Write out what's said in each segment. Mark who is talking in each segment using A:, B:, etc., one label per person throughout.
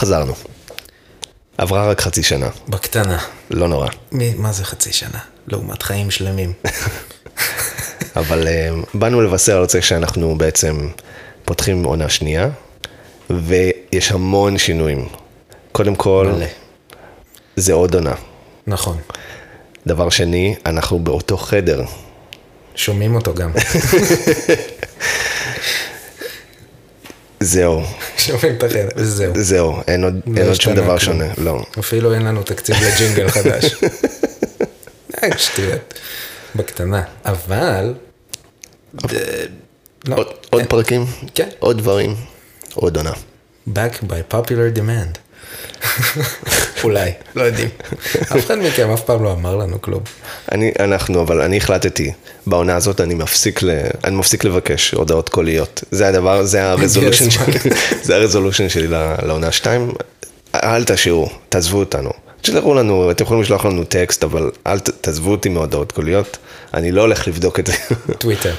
A: חזרנו. עברה רק חצי שנה,
B: בקטנה.
A: לא נורא.
B: מי, מה זה חצי שנה? לעומת חיים שלמים.
A: אבל אה, באנו לבשר על זה שאנחנו בעצם פותחים עונה שנייה, ויש המון שינויים. קודם כל,
B: מלא.
A: זה עוד עונה.
B: נכון.
A: דבר שני, אנחנו באותו חדר.
B: שומעים אותו גם.
A: זהו,
B: שומעים את החדר, וזהו.
A: זהו, אין עוד,
B: לא
A: אין עוד שום דבר. שונה, לא.
B: אפילו אין לנו תקציב לג'ינגל חדש. אה, שטויות. בקטנה. אבל... אה, לא.
A: עוד, עוד פרקים?
B: כן.
A: עוד דברים? עוד עונה.
B: back by popular demand. אולי, לא יודעים. אף אחד מכם אף פעם לא אמר לנו כלום.
A: אני, אנחנו, אבל אני החלטתי, בעונה הזאת אני מפסיק, ל, אני מפסיק לבקש הודעות קוליות. זה הדבר, זה ה
B: resolution.
A: שלי, זה ה resolution שלי לעונה 2. אל תשאירו, תעזבו אותנו. תשלחו לנו, אתם יכולים לשלוח לנו טקסט, אבל אל ת, תעזבו אותי מהודעות קוליות. אני לא הולך לבדוק את זה.
B: טוויטר.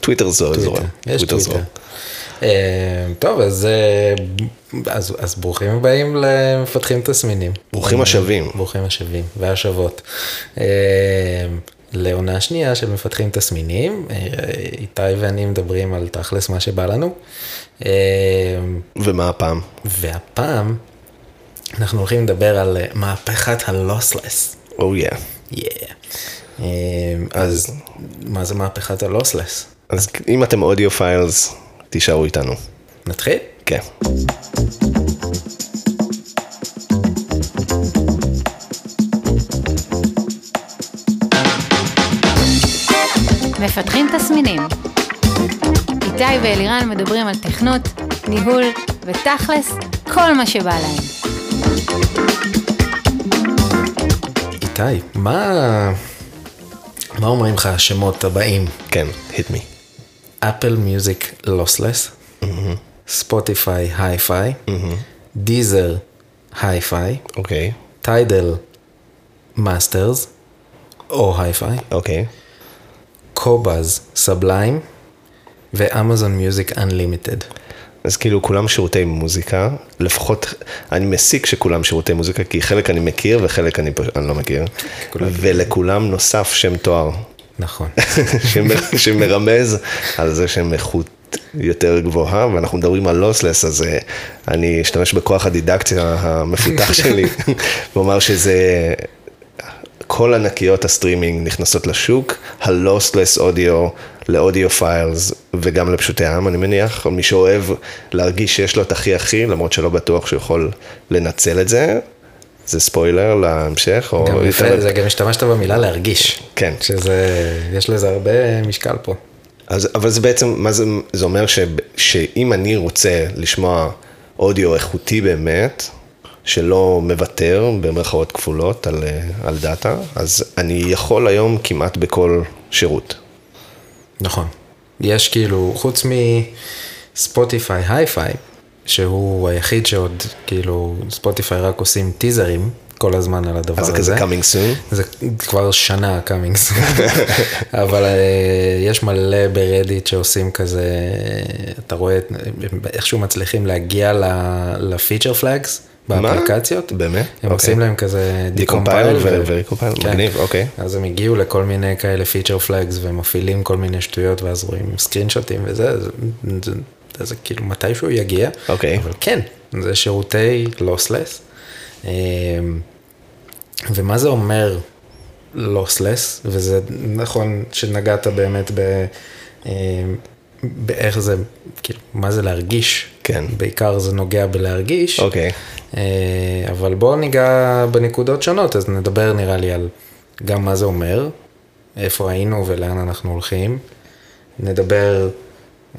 A: טוויטר זו.
B: יש. טוויטר. אה, טוב, אז, אה, אז, אז ברוכים הבאים למפתחים חסרי תסמינים.
A: ברוכים השבים.
B: ברוכים השבים והשבות. אה, לעונה שנייה של מפתחים תסמינים, אה, איתי ואני מדברים על תכלס מה שבא לנו. אה,
A: ומה הפעם?
B: והפעם אנחנו הולכים לדבר על אה, מהפכת הלוסלס.
A: או יא.
B: אה, אז מה זה מהפכת הלוסלס?
A: אז אם אתם אודיו פיילס, תישארו איתנו.
B: נתחיל?
A: כן.
C: מפתחים תסמינים. איתי ואלירן מדברים על תכנות, ניהול ותכלס, כל מה שבא להם.
B: איתי, מה, מה אומרים לך השמות הבאים?
A: כן, hit me.
B: אפל מיוזיק lossless, ספוטיפיי HiFi, דיזר HiFi,
A: אוקיי,
B: טיידל Masters או HiFi,
A: אוקיי.
B: קובאז Sublime ואמזון מיוזיק Unlimited.
A: אז כאילו כולם שירותי מוזיקה, לפחות אני מסיק שכולם שירותי מוזיקה, כי חלק אני מכיר וחלק אני, פש... אני לא מכיר, ולכולם נוסף שם תואר,
B: נכון.
A: שמ- שמרמז על זה שהם איכות יותר גבוהה, ואנחנו מדברים על lossless, אז אה, אני אשתמש בכוח הדדוקציה המפותח שלי, ואומר שזה... כל ענקיות הסטרימינג נכנסות לשוק, ה lossless audio ל audiophiles וגם לפשוטי העם, אני מניח, מי שאוהב להרגיש שיש לו את הכי הכי, למרות שלא בטוח שהוא יכול לנצל את זה, זה ספוילר להמשך, או
B: גם יפה,
A: יותר-
B: זה גם השתמשת במילה להרגיש.
A: כן.
B: שזה, יש לזה הרבה משקל פה.
A: אז, אבל זה בעצם, מה זה, זה אומר ש, שאם אני רוצה לשמוע אודיו איכותי באמת, שלא מוותר במרכאות כפולות על, אה, על data, אז אני יכול היום כמעט בכל שירות.
B: נכון. יש כאילו, חוץ מספוטיפיי HiFi, שהוא היחיד שעוד, כאילו, ספוטיפיי רק עושים teaserים כל הזמן על הדבר
A: אז
B: הזה.
A: זה כזה coming soon.
B: זה כבר שנה coming soon, אבל אה, יש מלא ברדיט שעושים כזה, אתה רואה, איכשהו מצליחים להגיע לפיצ'ר פלאגס באפליקציות.
A: באמת?
B: הם
A: אוקיי.
B: עושים להם כזה
A: Decompile
B: ו-
A: ו- ו-recompile, מגניב, אוקיי.
B: אז הם הגיעו לכל מיני כאלה פיצ'ר פלאגס ומפעילים כל מיני שטויות ואז רואים סקרינשוטים וזה, זה, זה, זה, זה כאילו מתישהו יגיע,
A: אוקיי.
B: אבל כן, זה שירותי לוסלס. ומה זה אומר לוסלס, וזה נכון שנגעת באמת ב... אה, באיך זה, כאילו, מה זה להרגיש.
A: כן.
B: בעיקר זה נוגע בלהרגיש.
A: אוקיי.
B: אה, אבל בואו ניגע בנקודות שונות, אז נדבר נראה לי על גם מה זה אומר, איפה היינו ולאן אנחנו הולכים. נדבר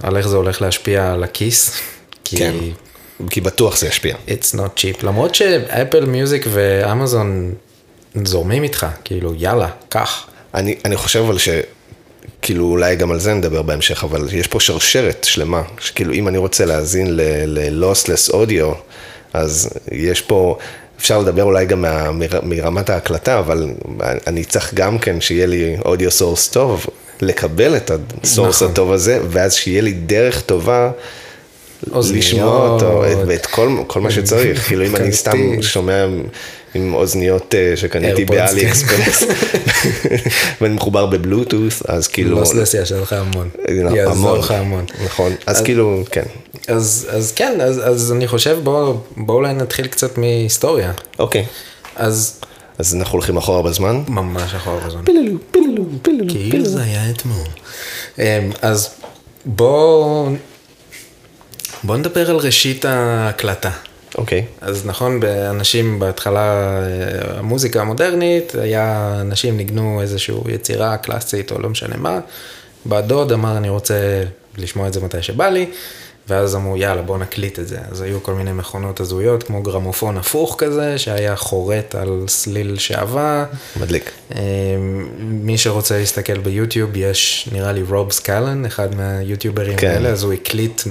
B: על איך זה הולך להשפיע על הכיס. כי
A: כן. כי בטוח זה ישפיע.
B: it's not cheap. למרות שאפל מיוזיק ואמזון זורמים איתך, כאילו יאללה, קח.
A: אני, אני חושב אבל ש... כאילו אולי גם על זה נדבר בהמשך, אבל יש פה שרשרת שלמה, שכאילו אם אני רוצה להאזין ל-lossless audio, אז יש פה, אפשר לדבר אולי גם מה, מר, מרמת ההקלטה, אבל אני צריך גם כן שיהיה לי audio source טוב, לקבל את ה source
B: נכון.
A: הטוב הזה, ואז שיהיה לי דרך טובה
B: אוזניות.
A: את- ואת כל, כל מה שצריך, כאילו אם אני. סתם שומע עם אוזניות אה, שקניתי באלי
B: כן.
A: אקספרס, ואני מחובר בבלוטות', אז כאילו,
B: לוסלס יעשה לך המון.
A: המון.
B: יעזור לך המון.
A: נכון, אז כאילו, כן,
B: אז, אז כן, אז, אני חושב בואו בוא אולי נתחיל קצת מהיסטוריה.
A: אוקיי,
B: אז
A: אז אנחנו הולכים אחורה בזמן.
B: ממש אחורה בזמן.
A: פיללו, פיללו, פיללו,
B: כאילו. זה היה אתמול. אמ, אז בואו בוא נדבר על ראשית ההקלטה.
A: אוקיי,
B: אז נכון, באנשים בהתחלה, אה, המוזיקה המודרנית, היה, אנשים ניגנו איזושהי יצירה קלאסית או לא משנה מה. בא דוד אמר, אני רוצה לשמוע את זה מתי שבא לי, ואז אמרו, יאללה, בוא נקליט את זה. אז היו כל מיני מכונות הזויות, כמו גרמופון הפוך כזה, שהיה חורט על סליל שעווה.
A: מדליק.
B: אה, מי שרוצה להסתכל ביוטיוב, יש, נראה לי, רוב סקלן, אחד מהיוטיוברים
A: כן.
B: האלה, אז הוא הקליט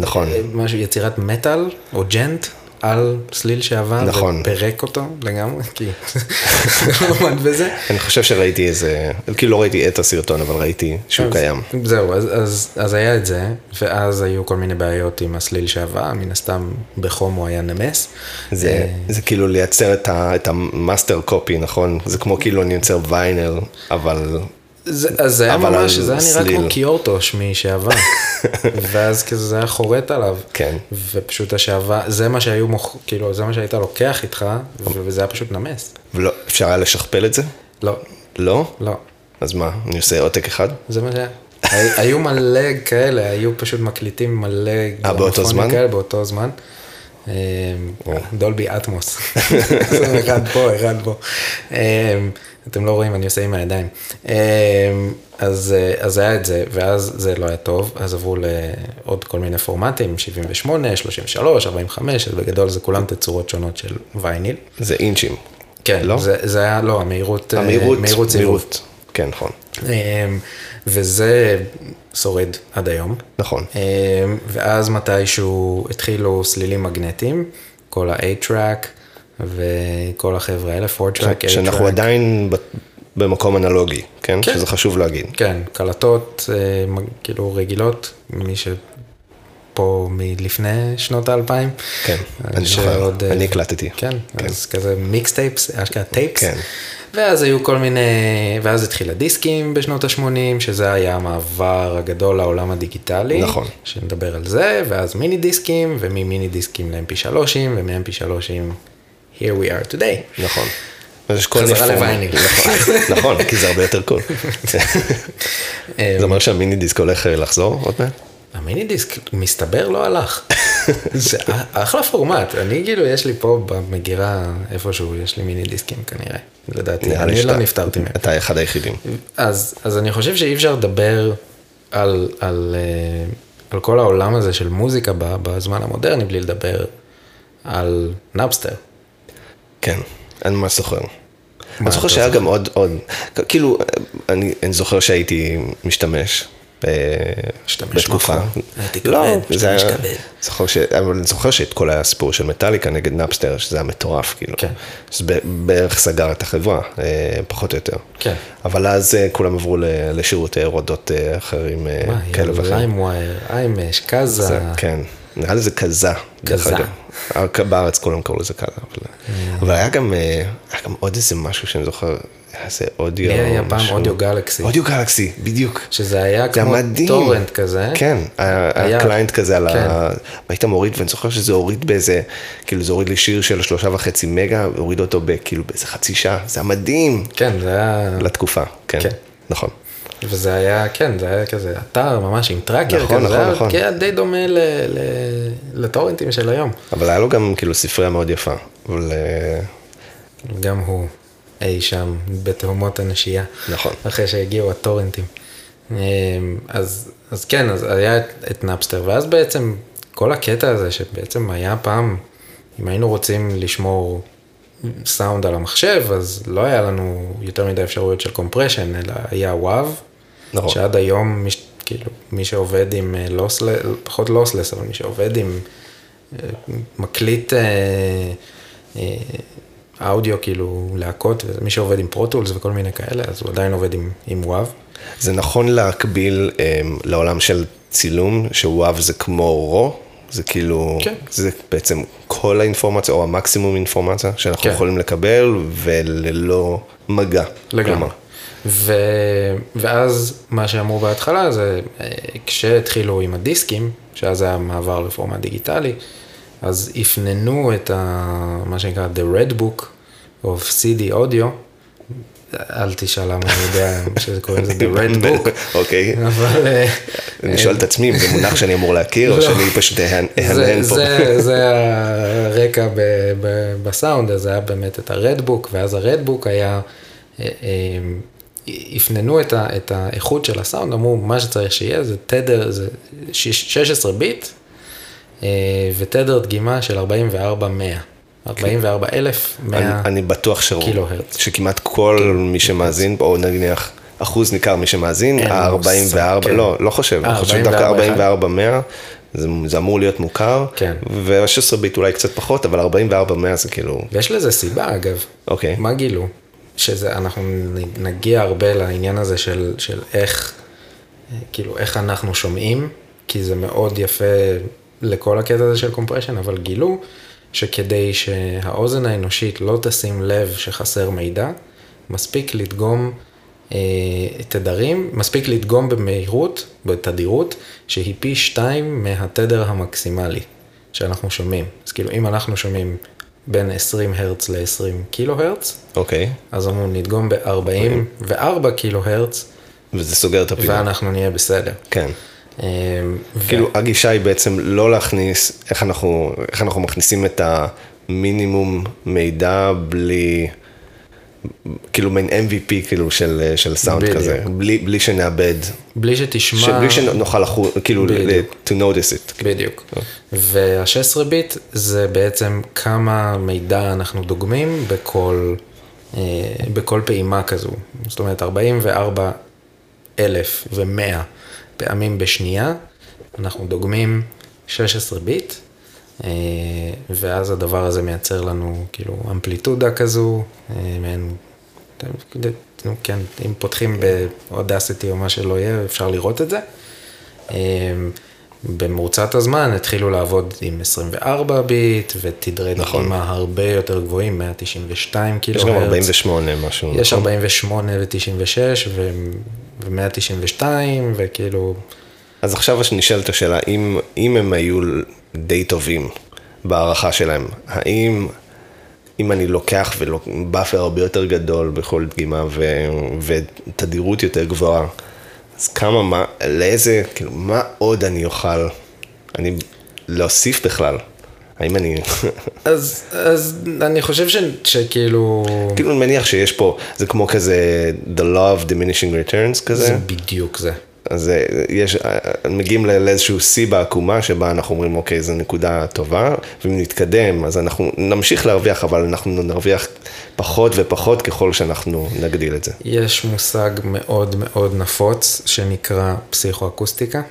A: נכון,
B: משהו, יצירת מטאל או ג'נט על סליל שעבר,
A: נכון.
B: ופירק אותו לגמרי, כי הוא עמד בזה.
A: אני חושב שראיתי איזה, כאילו לא ראיתי את הסרטון, אבל ראיתי שהוא
B: אז-
A: קיים.
B: זהו, אז, אז, אז היה את זה, ואז היו כל מיני בעיות עם הסליל שעבר, מן הסתם בחום הוא היה נמס.
A: זה,
B: אה,
A: זה כאילו לייצר את, המאסטר קופי, נכון? זה כמו כאילו אני יוצר ויינל, אבל...
B: זה, אז זה היה ממש, זה היה נראה. כמו קיורטוש משעבר. ואז כזה זה היה חורט עליו.
A: כן.
B: ופשוט השעבר, זה מה שהיו מוכ... כאילו, זה מה שהיית לוקח איתך, וזה היה פשוט נמס.
A: ולא, אפשר היה לשכפל את זה?
B: לא,
A: לא?
B: לא.
A: אז מה, אני עושה עותק אחד?
B: זה מה שהיה. הי- היו מלא כאלה, היו פשוט מקליטים מלא
A: אה, באותו זמן?
B: כאלה באותו זמן. אה, דולבי אטמוס. אחד פה, אחד פה. אה, אתם לא רואים, אני עושה עם הידיים. אה, אז אז היה את זה, ואז זה לא היה טוב, אז עברו לעוד כל מיני פורמטים, 78, 33, 45, אז בגדול זה כולם תצורות שונות של וייניל.
A: זה אינצ'ים.
B: כן,
A: לא?
B: זה, זה היה, לא, המהירות,
A: המהירות,
B: מהירות סיבוב.
A: כן, נכון.
B: אמ, וזה שורד עד היום.
A: נכון.
B: אמ, ואז מתישהו התחילו סלילים מגנטיים, כל ה-A-Track וכל החבר'ה האלה, 4-Track, A-Track.
A: שאנחנו עדיין ב- במקום אנלוגי, כן?
B: כן.
A: שזה חשוב להגיד.
B: כן, קלטות, אה, כאילו רגילות, מי שפה מלפני שנות האלפיים.
A: כן, אני זוכר, אני הקלטתי.
B: כן, אז כזה מיקס טייפס, אשכרה טייפס.
A: כן.
B: ואז היו כל מיני, ואז התחיל הדיסקים בשנות ה-80, שזה היה המעבר הגדול לעולם הדיגיטלי.
A: נכון.
B: שנדבר על זה, ואז מיני דיסקים, וממיני דיסקים ל-MP3, ומ-MP3, here we are today.
A: נכון. אז יש כל
B: חזרה
A: מיני
B: לווייניל.
A: נכון, נכון, כי זה הרבה יותר קול.
B: אה,
A: זה אומר שהמיני דיסק הולך אה, לחזור עוד מעט?
B: המיני דיסק, מסתבר, לא הלך. זה אחלה פורמט, אני כאילו, יש לי פה במגירה איפשהו, יש לי מיני דיסקים כנראה, לדעתי, אני לא נפטרתי מהם.
A: אתה אחד היחידים.
B: אז, אז אני חושב שאי אפשר לדבר על, על, אה, על כל העולם הזה של מוזיקה בזמן המודרני בלי לדבר על נאפסטר.
A: כן, אני ממש זוכר. אני זוכר שהיה? גם עוד, עוד, כאילו, אני אני זוכר שהייתי משתמש. אה, בתקופה. לא, זה היה. זוכר ש... אבל אני זוכר שאת כל הסיפור של מטאליקה נגד נאפסטר, שזה היה מטורף, כאילו.
B: כן.
A: זה ב- בערך סגר את החברה, אה, פחות או יותר.
B: כן.
A: אבל אז אה, כולם עברו לשירותי הורדות אה, אחרים,
B: מה,
A: כאלה ואחרים.
B: ליימווייר, איימש, קאזה.
A: זה, כן, נראה לי זה כזה, דרך
B: כזה.
A: אגב. רק בארץ כולם קראו לזה כזה, אבל, אבל היה גם, אה, היה גם עוד איזה משהו שאני זוכר, היה איזה אודיו,
B: לי היה פעם. אודיו גלקסי.
A: אודיו גלקסי, בדיוק.
B: שזה היה כמו. טורנט כזה.
A: כן, היה client כזה על
B: כן.
A: ה... והיית מוריד, ואני זוכר שזה הוריד באיזה, כאילו זה הוריד לי שיר של שלושה וחצי מגה, והוריד אותו בכאילו באיזה חצי שעה, זה היה מדהים.
B: כן, זה היה...
A: לתקופה, כן,
B: כן.
A: נכון.
B: וזה היה, כן, זה היה כזה אתר ממש עם tracker
A: נכון,
B: כזה, זה
A: נכון, נכון.
B: היה די דומה ל- ל- לטורנטים של היום.
A: אבל היה לו גם כאילו ספרייה מאוד יפה, אבל אה,
B: גם הוא אי שם בתהומות הנשייה.
A: נכון.
B: אחרי שהגיעו הטורנטים. אמ, אז, אז כן, אז היה את, את נאפסטר, ואז בעצם כל הקטע הזה שבעצם היה פעם, אם היינו רוצים לשמור סאונד על המחשב, אז לא היה לנו יותר מדי אפשרויות של compression, אלא היה WAV,
A: נכון.
B: שעד היום, מש, כאילו, מי שעובד עם lossless, פחות lossless, אבל מי שעובד עם אה, מקליט אה, אה, אודיו, כאילו להקות, ומי שעובד עם Pro Tools וכל מיני כאלה, אז הוא עדיין עובד עם, עם WAV.
A: זה נכון להקביל um, לעולם של צילום, ש- WAV זה כמו raw, זה כאילו,
B: כן.
A: זה בעצם כל האינפורמציה, או המקסימום אינפורמציה שאנחנו
B: כן.
A: יכולים לקבל, וללא מגע.
B: לגמרי.
A: כלומר,
B: ו... ואז מה שאמרו בהתחלה זה, אה, כשהתחילו עם הדיסקים, שאז היה מעבר לפורמט דיגיטלי, אז הפננו את ה... מה שנקרא The Red Book of CD Audio, אל תשאל למה אני יודע שקוראים לזה The Red Book,
A: אוקיי.
B: אבל... אה,
A: אני שואל את עצמי אם זה מונח שאני אמור להכיר, או
B: לא.
A: שאני פשוט אהנהן פה.
B: זה, הרקע בסאונד, אז היה באמת את הרדבוק, ואז הרדבוק היה, אה, אה, הפננו את, ה, את האיכות של הסאונד, אמרו מה שצריך שיהיה זה תדר, זה שש- 16 ביט, אה, ותדר דגימה של 44,100, 44,100,
A: אני, אני בטוח ש...
B: קילו הרץ.
A: שכמעט כל מי שמאזין, או נניח אחוז ניכר מי שמאזין,
B: אין
A: ה-44,
B: מושג, כן.
A: לא, לא חושב,
B: אה,
A: אני חושב דווקא
B: 44,
A: 44-100, זה, זה אמור להיות מוכר,
B: כן.
A: וה-16 ביט אולי קצת פחות, אבל 44-100 זה כאילו,
B: ויש לזה סיבה אגב.
A: אוקיי.
B: מה גילו? שזה, אנחנו נגיע הרבה לעניין הזה של, של איך, כאילו, איך אנחנו שומעים, כי זה מאוד יפה לכל הקטע הזה של קומפרשן, אבל גילו שכדי שהאוזן האנושית לא תשים לב שחסר מידע, מספיק לדגום אה, תדרים, מספיק לדגום במהירות, בתדירות, שהיא פי שתיים מהתדר המקסימלי שאנחנו שומעים. אז כאילו, אם אנחנו שומעים בין 20 הרץ ל-20 קילו הרץ,
A: אוקיי,
B: אז אמרו נדגום ב-44 קילו הרץ,
A: וזה סוגר את הפינה.
B: ואנחנו נהיה בסדר.
A: כן.
B: אה, ו-
A: כאילו, הגישה היא בעצם לא להכניס, איך אנחנו, איך אנחנו מכניסים את המינימום מידע בלי, כאילו מעין MVP כאילו של, של סאונד
B: בדיוק.
A: כזה, בלי, בלי שנאבד,
B: בלי שתשמע...
A: בלי שנוכל לחו, כאילו,
B: בדיוק.
A: to notice it.
B: בדיוק. וה-16 ביט זה בעצם כמה מידע אנחנו דוגמים בכל, אה, בכל פעימה כזו. זאת אומרת, 44,100 פעמים בשנייה, אנחנו דוגמים 16 ביט, ואז הדבר הזה מייצר לנו כאילו אמפליטודה כזו, אה, מעין... נו, כן, אם פותחים באודסיטי או מה שלא יהיה, אפשר לראות את זה. אה, במרוצת הזמן התחילו לעבוד עם 24 ביט ותדרי
A: נכון.
B: דגימה הרבה יותר גבוהים, 192 קילו
A: יש גם
B: הרץ.
A: 48 משהו.
B: יש
A: נכון?
B: 48 ו-96 ו-192 וכאילו,
A: אז עכשיו נשאלת השאלה, אם, אם הם היו די טובים בהערכה שלהם, האם אם אני לוקח ובאפר הרבה יותר גדול בכל דגימה ו, ותדירות יותר גבוהה, אז כמה, מה, לאיזה, כאילו, מה עוד אני אוכל, אני להוסיף בכלל? האם אני,
B: אז, אז אני חושב ש, שכאילו,
A: כאילו אני מניח שיש פה, זה כמו כזה The Law of Diminishing Returns כזה.
B: זה בדיוק זה.
A: אז אה, יש, אה, מגיעים לא- לאיזשהו שיא בעקומה שבה אנחנו אומרים, אוקיי, זו נקודה טובה, ואם נתקדם, אז אנחנו נמשיך להרוויח, אבל אנחנו נרוויח פחות ופחות ככל שאנחנו נגדיל את זה.
B: יש מושג מאוד מאוד נפוץ שנקרא פסיכואקוסטיקה,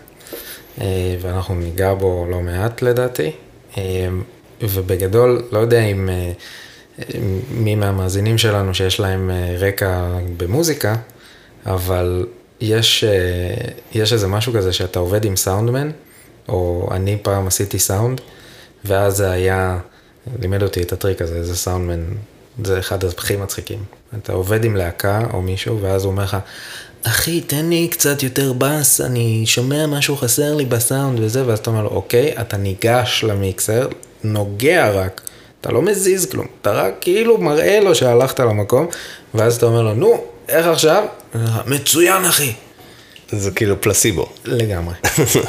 B: אה, ואנחנו ניגע בו לא מעט לדעתי, אה, ובגדול, לא יודע אם אה, מי מהמאזינים שלנו שיש להם אה, רקע במוזיקה, אבל יש, אה, יש איזה משהו כזה שאתה עובד עם סאונדמן, או אני פעם עשיתי סאונד, ואז זה היה, לימד אותי את הטריק הזה, זה סאונדמן, זה אחד הכי מצחיקים. אתה עובד עם להקה או מישהו, ואז הוא אומר לך, אחי, תן לי קצת יותר בס, אני שומע משהו חסר לי בסאונד וזה, ואז אתה אומר לו, אוקיי, אתה ניגש למיקסר, נוגע רק, אתה לא מזיז כלום, אתה רק כאילו מראה לו שהלכת למקום, ואז אתה אומר לו, נו, איך עכשיו? מצוין, אחי.
A: זה כאילו פלסיבו.
B: לגמרי.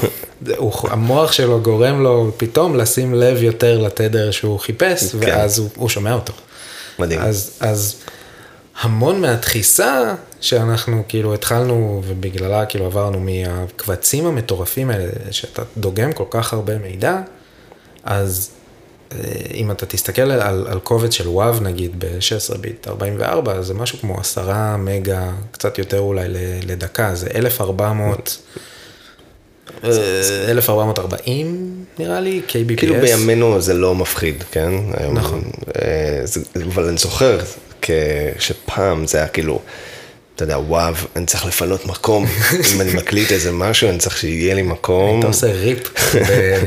B: הוא, המוח שלו גורם לו פתאום לשים לב יותר לתדר שהוא חיפש,
A: כן.
B: ואז הוא, הוא שומע אותו.
A: מדהים.
B: אז, אז המון מהתחיסה שאנחנו כאילו התחלנו, ובגללה כאילו עברנו מהקבצים המטורפים האלה, שאתה דוגם כל כך הרבה מידע, אז אם אתה תסתכל על, על, על קובץ של וואב נגיד ב-16 ביט 44, זה משהו כמו 10 מגה, קצת יותר אולי לדקה, זה 1400, אה, 1440 נראה לי, KBPS.
A: כאילו בימינו זה לא מפחיד, כן? היום,
B: נכון.
A: אה, זה- אבל אני זוכר שפעם זה היה כאילו, אתה יודע, וואו, אני צריך לפנות מקום. אם אני מקליט איזה משהו, אני צריך שיהיה לי מקום.
B: אתה עושה ריפ,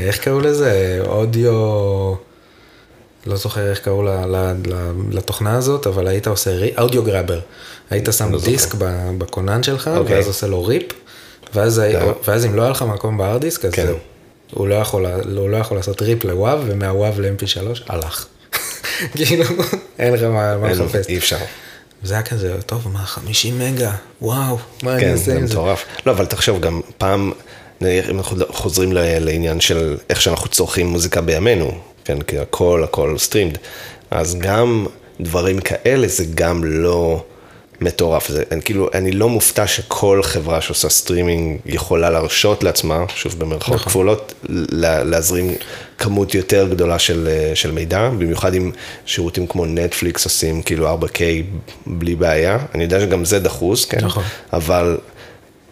B: איך קראו לזה? אודיו... לא זוכר איך קראו לתוכנה הזאת, אבל היית עושה אודיו גראבר. היית שם
A: לא.
B: דיסק ב- בכונן שלך,
A: אוקיי.
B: ואז עושה לו ריפ, ואז
A: כן.
B: ואז אם לא היה לך מקום בהארד דיסק, אז
A: כן.
B: זהו. הוא לא יכול הוא לא יכול לעשות rip ל- WAV, ומה- WAV ל-mp3, הלך. כאילו, אין לך מה לחפש.
A: אי אפשר.
B: וזה היה כזה, טוב, מה, 50 מגה, וואו, מה אני
A: כן,
B: אעשה
A: זה
B: עם זה?
A: מטורף. לא, אבל תחשוב, גם פעם, נניח, אם אנחנו חוזרים לעניין של איך שאנחנו צורכים מוזיקה בימינו, כן, כי הכל, הכל streamed, אז גם דברים כאלה זה גם לא מטורף. זה, אני, כאילו, אני לא מופתע שכל חברה שעושה סטרימינג יכולה להרשות לעצמה, שוב במרכאות
B: נכון.
A: כפולות, לה- להזרים כמות יותר גדולה של, אה, של מידע, במיוחד אם שירותים כמו נטפליקס עושים כאילו 4K בלי בעיה. אני יודע שגם זה דחוס, כן?
B: נכון.
A: אבל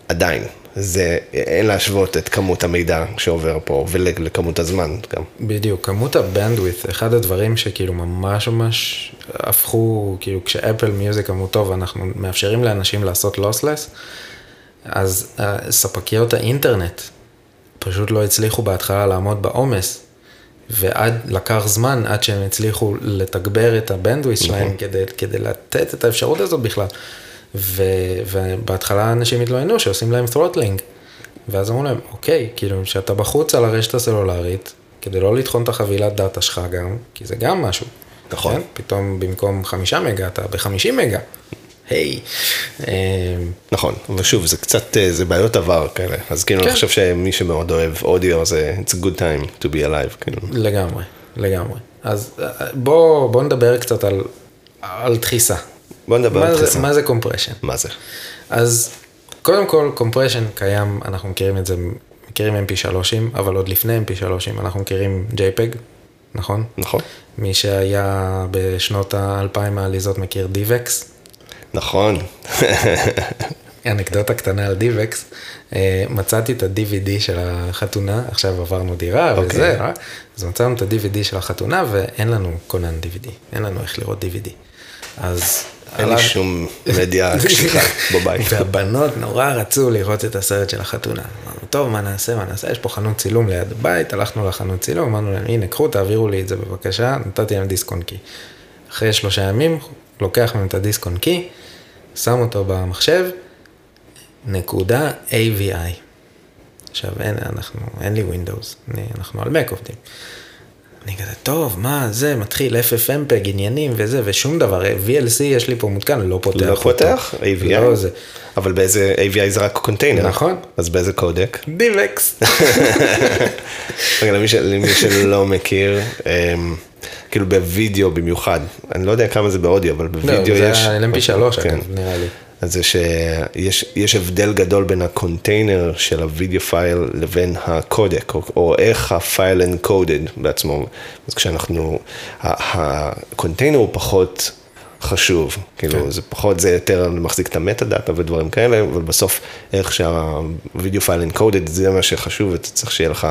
A: עדיין, זה, אין להשוות את כמות המידע שעובר פה ולכמות הזמן גם.
B: בדיוק, כמות הבנדווית', אחד הדברים שכאילו ממש ממש הפכו, כאילו כשאפל מיוזיק אמרו טוב, אנחנו מאפשרים לאנשים לעשות לוסלס, אז אה, ספקיות האינטרנט פשוט לא הצליחו בהתחלה לעמוד בעומס, ועד, לקח זמן עד שהם הצליחו לתגבר את הבנדווית' שלהם כדי, כדי לתת את האפשרות הזאת בכלל. ו, ובהתחלה אנשים התלוננו שעושים להם ת'רוטלינג. ואז אמרו להם, אוקיי, כאילו, כשאתה בחוץ על הרשת הסלולרית, כדי לא לטחון את החבילת דאטה שלך גם, כי זה גם משהו.
A: נכון.
B: כן? פתאום במקום חמישה מגה, אתה בחמישים מגה. היי. אה,
A: נכון, ושוב, זה קצת, אה, זה בעיות עבר כאלה, אז כאילו,
B: כן.
A: אני חושב שמי שמאוד אוהב אודיו, זה it's a good time to be alive, כאילו.
B: לגמרי, לגמרי. אז אה, בוא, בוא נדבר קצת על, על דחיסה.
A: בוא נדבר על
B: זה-
A: דחיסה.
B: מה זה compression?
A: מה זה?
B: אז קודם כל, compression קיים, אנחנו מכירים את זה, מכירים mp3, אבל עוד לפני mp3, אנחנו מכירים JPEG, נכון?
A: נכון?
B: מי שהיה בשנות האלפיים העליזות מכיר DivX.
A: נכון.
B: אנקדוטה קטנה על DivX, אה, מצאתי את ה-DVD של החתונה, עכשיו עברנו דירה
A: אוקיי.
B: וזה, אה? אז מצאנו את ה-DVD של החתונה ואין לנו קונן DVD, אין לנו איך לראות DVD. אז...
A: אין לי שום מדיה קשיחה בבית.
B: והבנות נורא רצו לראות את הסרט של החתונה. אמרנו, טוב, מה נעשה, מה נעשה? יש פה חנות צילום ליד הבית, הלכנו לחנות צילום, אמרנו להם, הנה, קחו, תעבירו לי את זה בבקשה, נתתי להם דיסק און קי. אחרי שלושה ימים, לוקח מהם את הדיסק און קי, שם אותו במחשב, נקודה AVI. עכשיו, אין, אנחנו, אין לי Windows, אנחנו על Mac עובדים. אני כזה, טוב, מה זה, מתחיל FFmpeg, עניינים וזה, ושום דבר, VLC יש לי פה מותקן, לא פותח
A: לא. פותח? AVI?
B: לא זה.
A: אבל באיזה AVI זה רק קונטיינר.
B: נכון.
A: אז באיזה קודק?
B: DivX.
A: רגע, למי, שלא מכיר, אמ, כאילו בווידאו במיוחד, אני לא יודע כמה זה באודיו, אבל
B: לא,
A: בווידאו
B: זה
A: יש...
B: היה ל-MP3
A: כן.
B: אגב, נראה לי.
A: זה שיש יש הבדל גדול בין הקונטיינר של ה- video file לבין הקודק, או, או איך ה- file encoded בעצמו. אז כשאנחנו, הקונטיינר הוא פחות חשוב, כאילו
B: כן.
A: זה פחות, זה יותר מחזיק את ה- metadata ודברים כאלה, אבל בסוף איך שה- video file encoded זה מה שחשוב, ואתה צריך שיהיה לך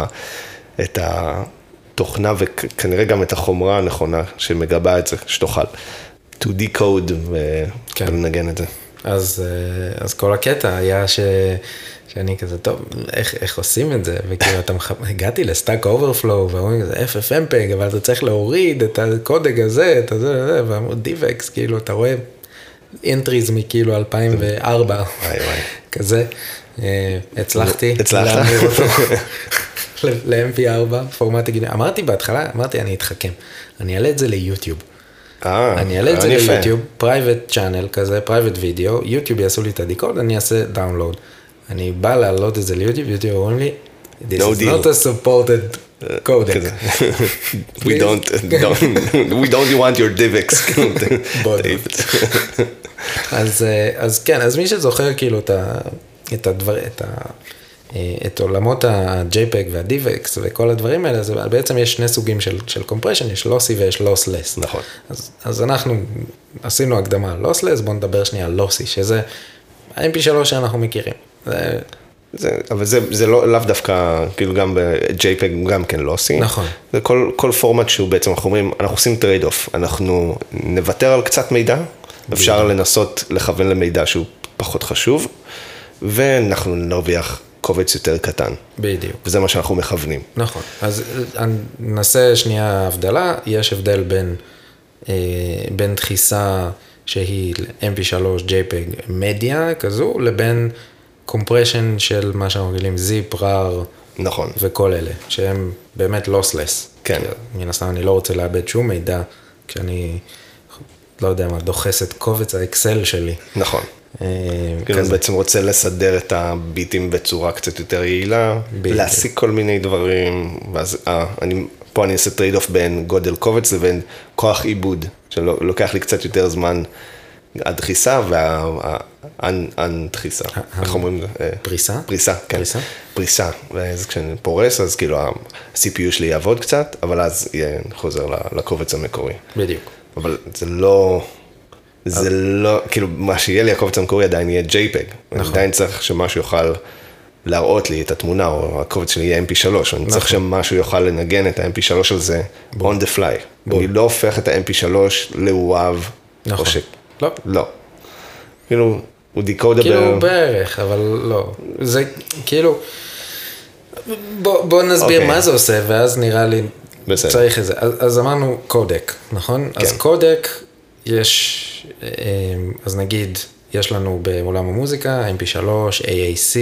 A: את התוכנה וכנראה גם את החומרה הנכונה שמגבה את זה, שתוכל to decode
B: כן.
A: ולנגן את זה.
B: אז, אה, אז כל הקטע היה ש... שאני כזה, טוב, איך, איך עושים את זה? וכאילו, אתה מח... הגעתי ל- Stack Overflow, ואומרים, זה FFmpeg, אבל אתה צריך להוריד את הקודק הזה, את הזה, זה, ואמרו, DivX, כאילו, אתה רואה entries מכאילו 2004,
A: וואי, וואי.
B: כזה. אה, הצלחתי
A: הצלחת?
B: להמיר אותו ל-MP4, פורמט. אמרתי בהתחלה, אמרתי, אני אתחכם. אני אעלה את זה ליוטיוב.
A: אה,
B: אני אעלה את זה
A: יפה.
B: ליוטיוב, private channel כזה, private video, יוטיוב יעשו לי את ה- decode, אני אעשה download. אני בא להעלות את זה ליוטיוב, יוטיוב אומרים לי, this
A: No
B: is
A: deal."
B: not a supported codec.
A: כזה. We don't, don't, we don't want your DivX.
B: אז, אה, אז כן, אז מי שזוכר כאילו את, הדבר, את, ה, אה, את עולמות ה-JPEG וה-DivX וכל הדברים האלה, אז בעצם יש שני סוגים של, של compression, יש lossy ויש lossless.
A: נכון.
B: אז, אז אנחנו עשינו הקדמה על lossless, בואו נדבר שנייה על lossy, שזה ה-MP3 שאנחנו מכירים. זה,
A: זה, אבל זה, זה לא, לאו דווקא, כאילו גם ב-JPEG גם כן lossy.
B: נכון.
A: זה כל, כל פורמט שהוא בעצם, אנחנו אומרים, אנחנו עושים trade-off, אנחנו נוותר על קצת מידע, אפשר לנסות לכוון למידע שהוא פחות חשוב, ואנחנו נרוויח קובץ יותר קטן.
B: בדיוק.
A: וזה מה שאנחנו מכוונים.
B: נכון. אז אה, נעשה שנייה הבדלה, יש הבדל בין, אה, בין דחיסה שהיא mp3 JPEG מדיה כזו, לבין compression של מה שאנחנו רגילים, zip, RAR.
A: נכון.
B: וכל אלה, שהם באמת לוסלס.
A: כן.
B: מן הסתם אני לא רוצה לאבד שום מידע כשאני, לא יודע מה, דוחס את קובץ האקסל שלי.
A: נכון.
B: אה,
A: כאילו אני
B: כזה.
A: בעצם רוצה לסדר את הביטים בצורה קצת יותר יעילה,
B: בדיוק.
A: להשיג כל מיני דברים, ואז אה, אני, פה אני אעשה trade-off בין גודל קובץ לבין כוח עיבוד, שלוקח לי קצת יותר זמן הדחיסה והאן-דחיסה, איך אומרים? אה,
B: פריסה?
A: פריסה, כן.
B: פריסה?
A: פריסה, ואז כשאני פורס אז כאילו ה-CPU שלי יעבוד קצת, אבל אז יהיה חוזר לקובץ המקורי.
B: בדיוק.
A: אבל זה לא, זה לא, כאילו, מה שיהיה לי הקובץ המקורי עדיין יהיה JPEG. אני עדיין צריך שמשהו יוכל להראות לי את התמונה, או הקובץ שלי יהיה MP3, או אני צריך שמשהו יוכל לנגן את ה-MP3 הזה on the fly. אני לא הופך את ה-MP3 לוואב, או
B: נכון.
A: ש...
B: לא.
A: לא. כאילו, הוא דיקודבל.
B: כאילו בערך, אבל לא. זה כאילו, בוא, בוא נסביר
A: אוקיי.
B: מה זה עושה, ואז נראה לי
A: בסדר.
B: צריך את זה. אז, אז אמרנו קודק, נכון?
A: כן.
B: אז קודק, יש, אה, אז נגיד, יש לנו בעולם המוזיקה, mp3, AAC,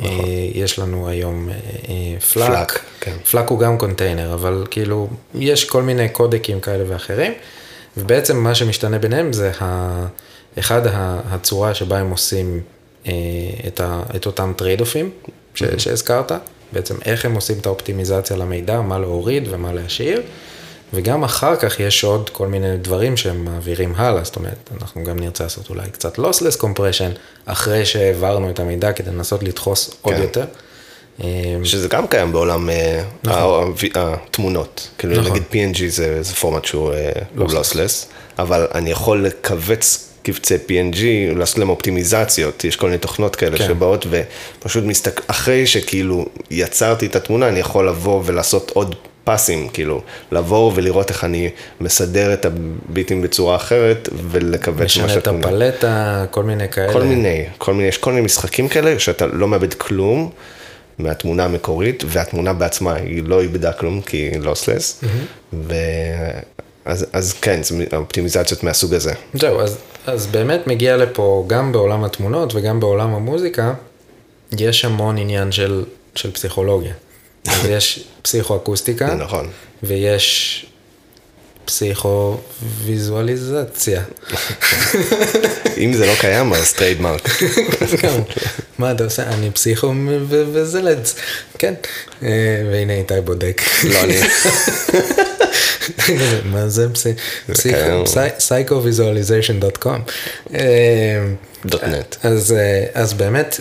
B: אה, יש לנו היום פלאק.
A: פלאק, נכון. כן.
B: פלאק הוא גם קונטיינר, אבל כאילו, יש כל מיני קודקים כאלה ואחרים, ובעצם מה שמשתנה ביניהם זה ה... אחד, הצורה שבה הם עושים אה, את, ה, את אותם טרייד-אופים ש, שהזכרת, בעצם איך הם עושים את האופטימיזציה למידע, מה להוריד ומה להשאיר, וגם אחר כך יש עוד כל מיני דברים שהם מעבירים הלאה, זאת אומרת, אנחנו גם נרצה לעשות אולי קצת lossless compression, אחרי שהעברנו את המידע כדי לנסות לדחוס עוד
A: כן.
B: יותר. אה,
A: שזה גם קיים בעולם אה, ה- התמונות. כאילו
B: נכון.
A: נגיד PNG זה, זה פורמט שהוא אה. לוסלס, אבל אני יכול לכווץ קבצי PNG, לעשות להם אופטימיזציות, יש כל מיני תוכנות כאלה
B: כן.
A: שבאות ופשוט מסתכל, אחרי שכאילו יצרתי את התמונה, אני יכול לבוא ולעשות עוד פסים, כאילו, לבוא ולראות איך אני מסדר את הביטים בצורה אחרת ולכווץ מה
B: משנה את. הפלטה, כל מיני כאלה.
A: כל מיני, כל מיני, יש כל מיני משחקים כאלה שאתה לא מאבד כלום מהתמונה המקורית, והתמונה בעצמה היא לא איבדה כלום כי היא lossless, ו... אז, אז כן, זה אופטימיזציות מהסוג הזה.
B: זהו, אז, אז באמת מגיע לפה, גם בעולם התמונות וגם בעולם המוזיקה, יש המון עניין של, של פסיכולוגיה. אז יש פסיכואקוסטיקה,
A: זה נכון.
B: ויש פסיכו-ויזואליזציה.
A: אם זה לא קיים, אז
B: trademark. מה אתה עושה? אני פסיכו וזלץ. כן, אה, והנה איתי בודק.
A: לא אני.
B: מה זה.
A: דוט נט.
B: אז, אה, אז באמת,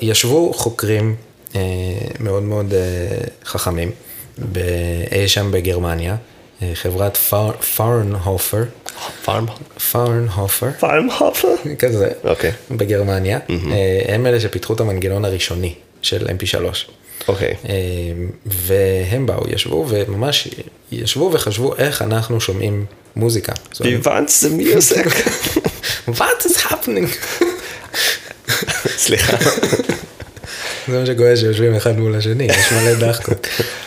B: ישבו חוקרים אה, מאוד מאוד אה, חכמים, אי שם בגרמניה, אה, חברת פאר- פארנהופר? פארנהופר,
A: פארם הופר?
B: כזה,
A: אוקיי.
B: בגרמניה, אה, הם אלה שפיתחו את המנגנון הראשוני של mp3.
A: אוקיי.
B: אה, והם באו, ישבו, וממש ישבו וחשבו איך אנחנו שומעים מוזיקה.
A: הבנת זה מיוזק.
B: What is happening?
A: סליחה.
B: זה מה שקורה שיושבים אחד מול השני, יש מלא דחקות.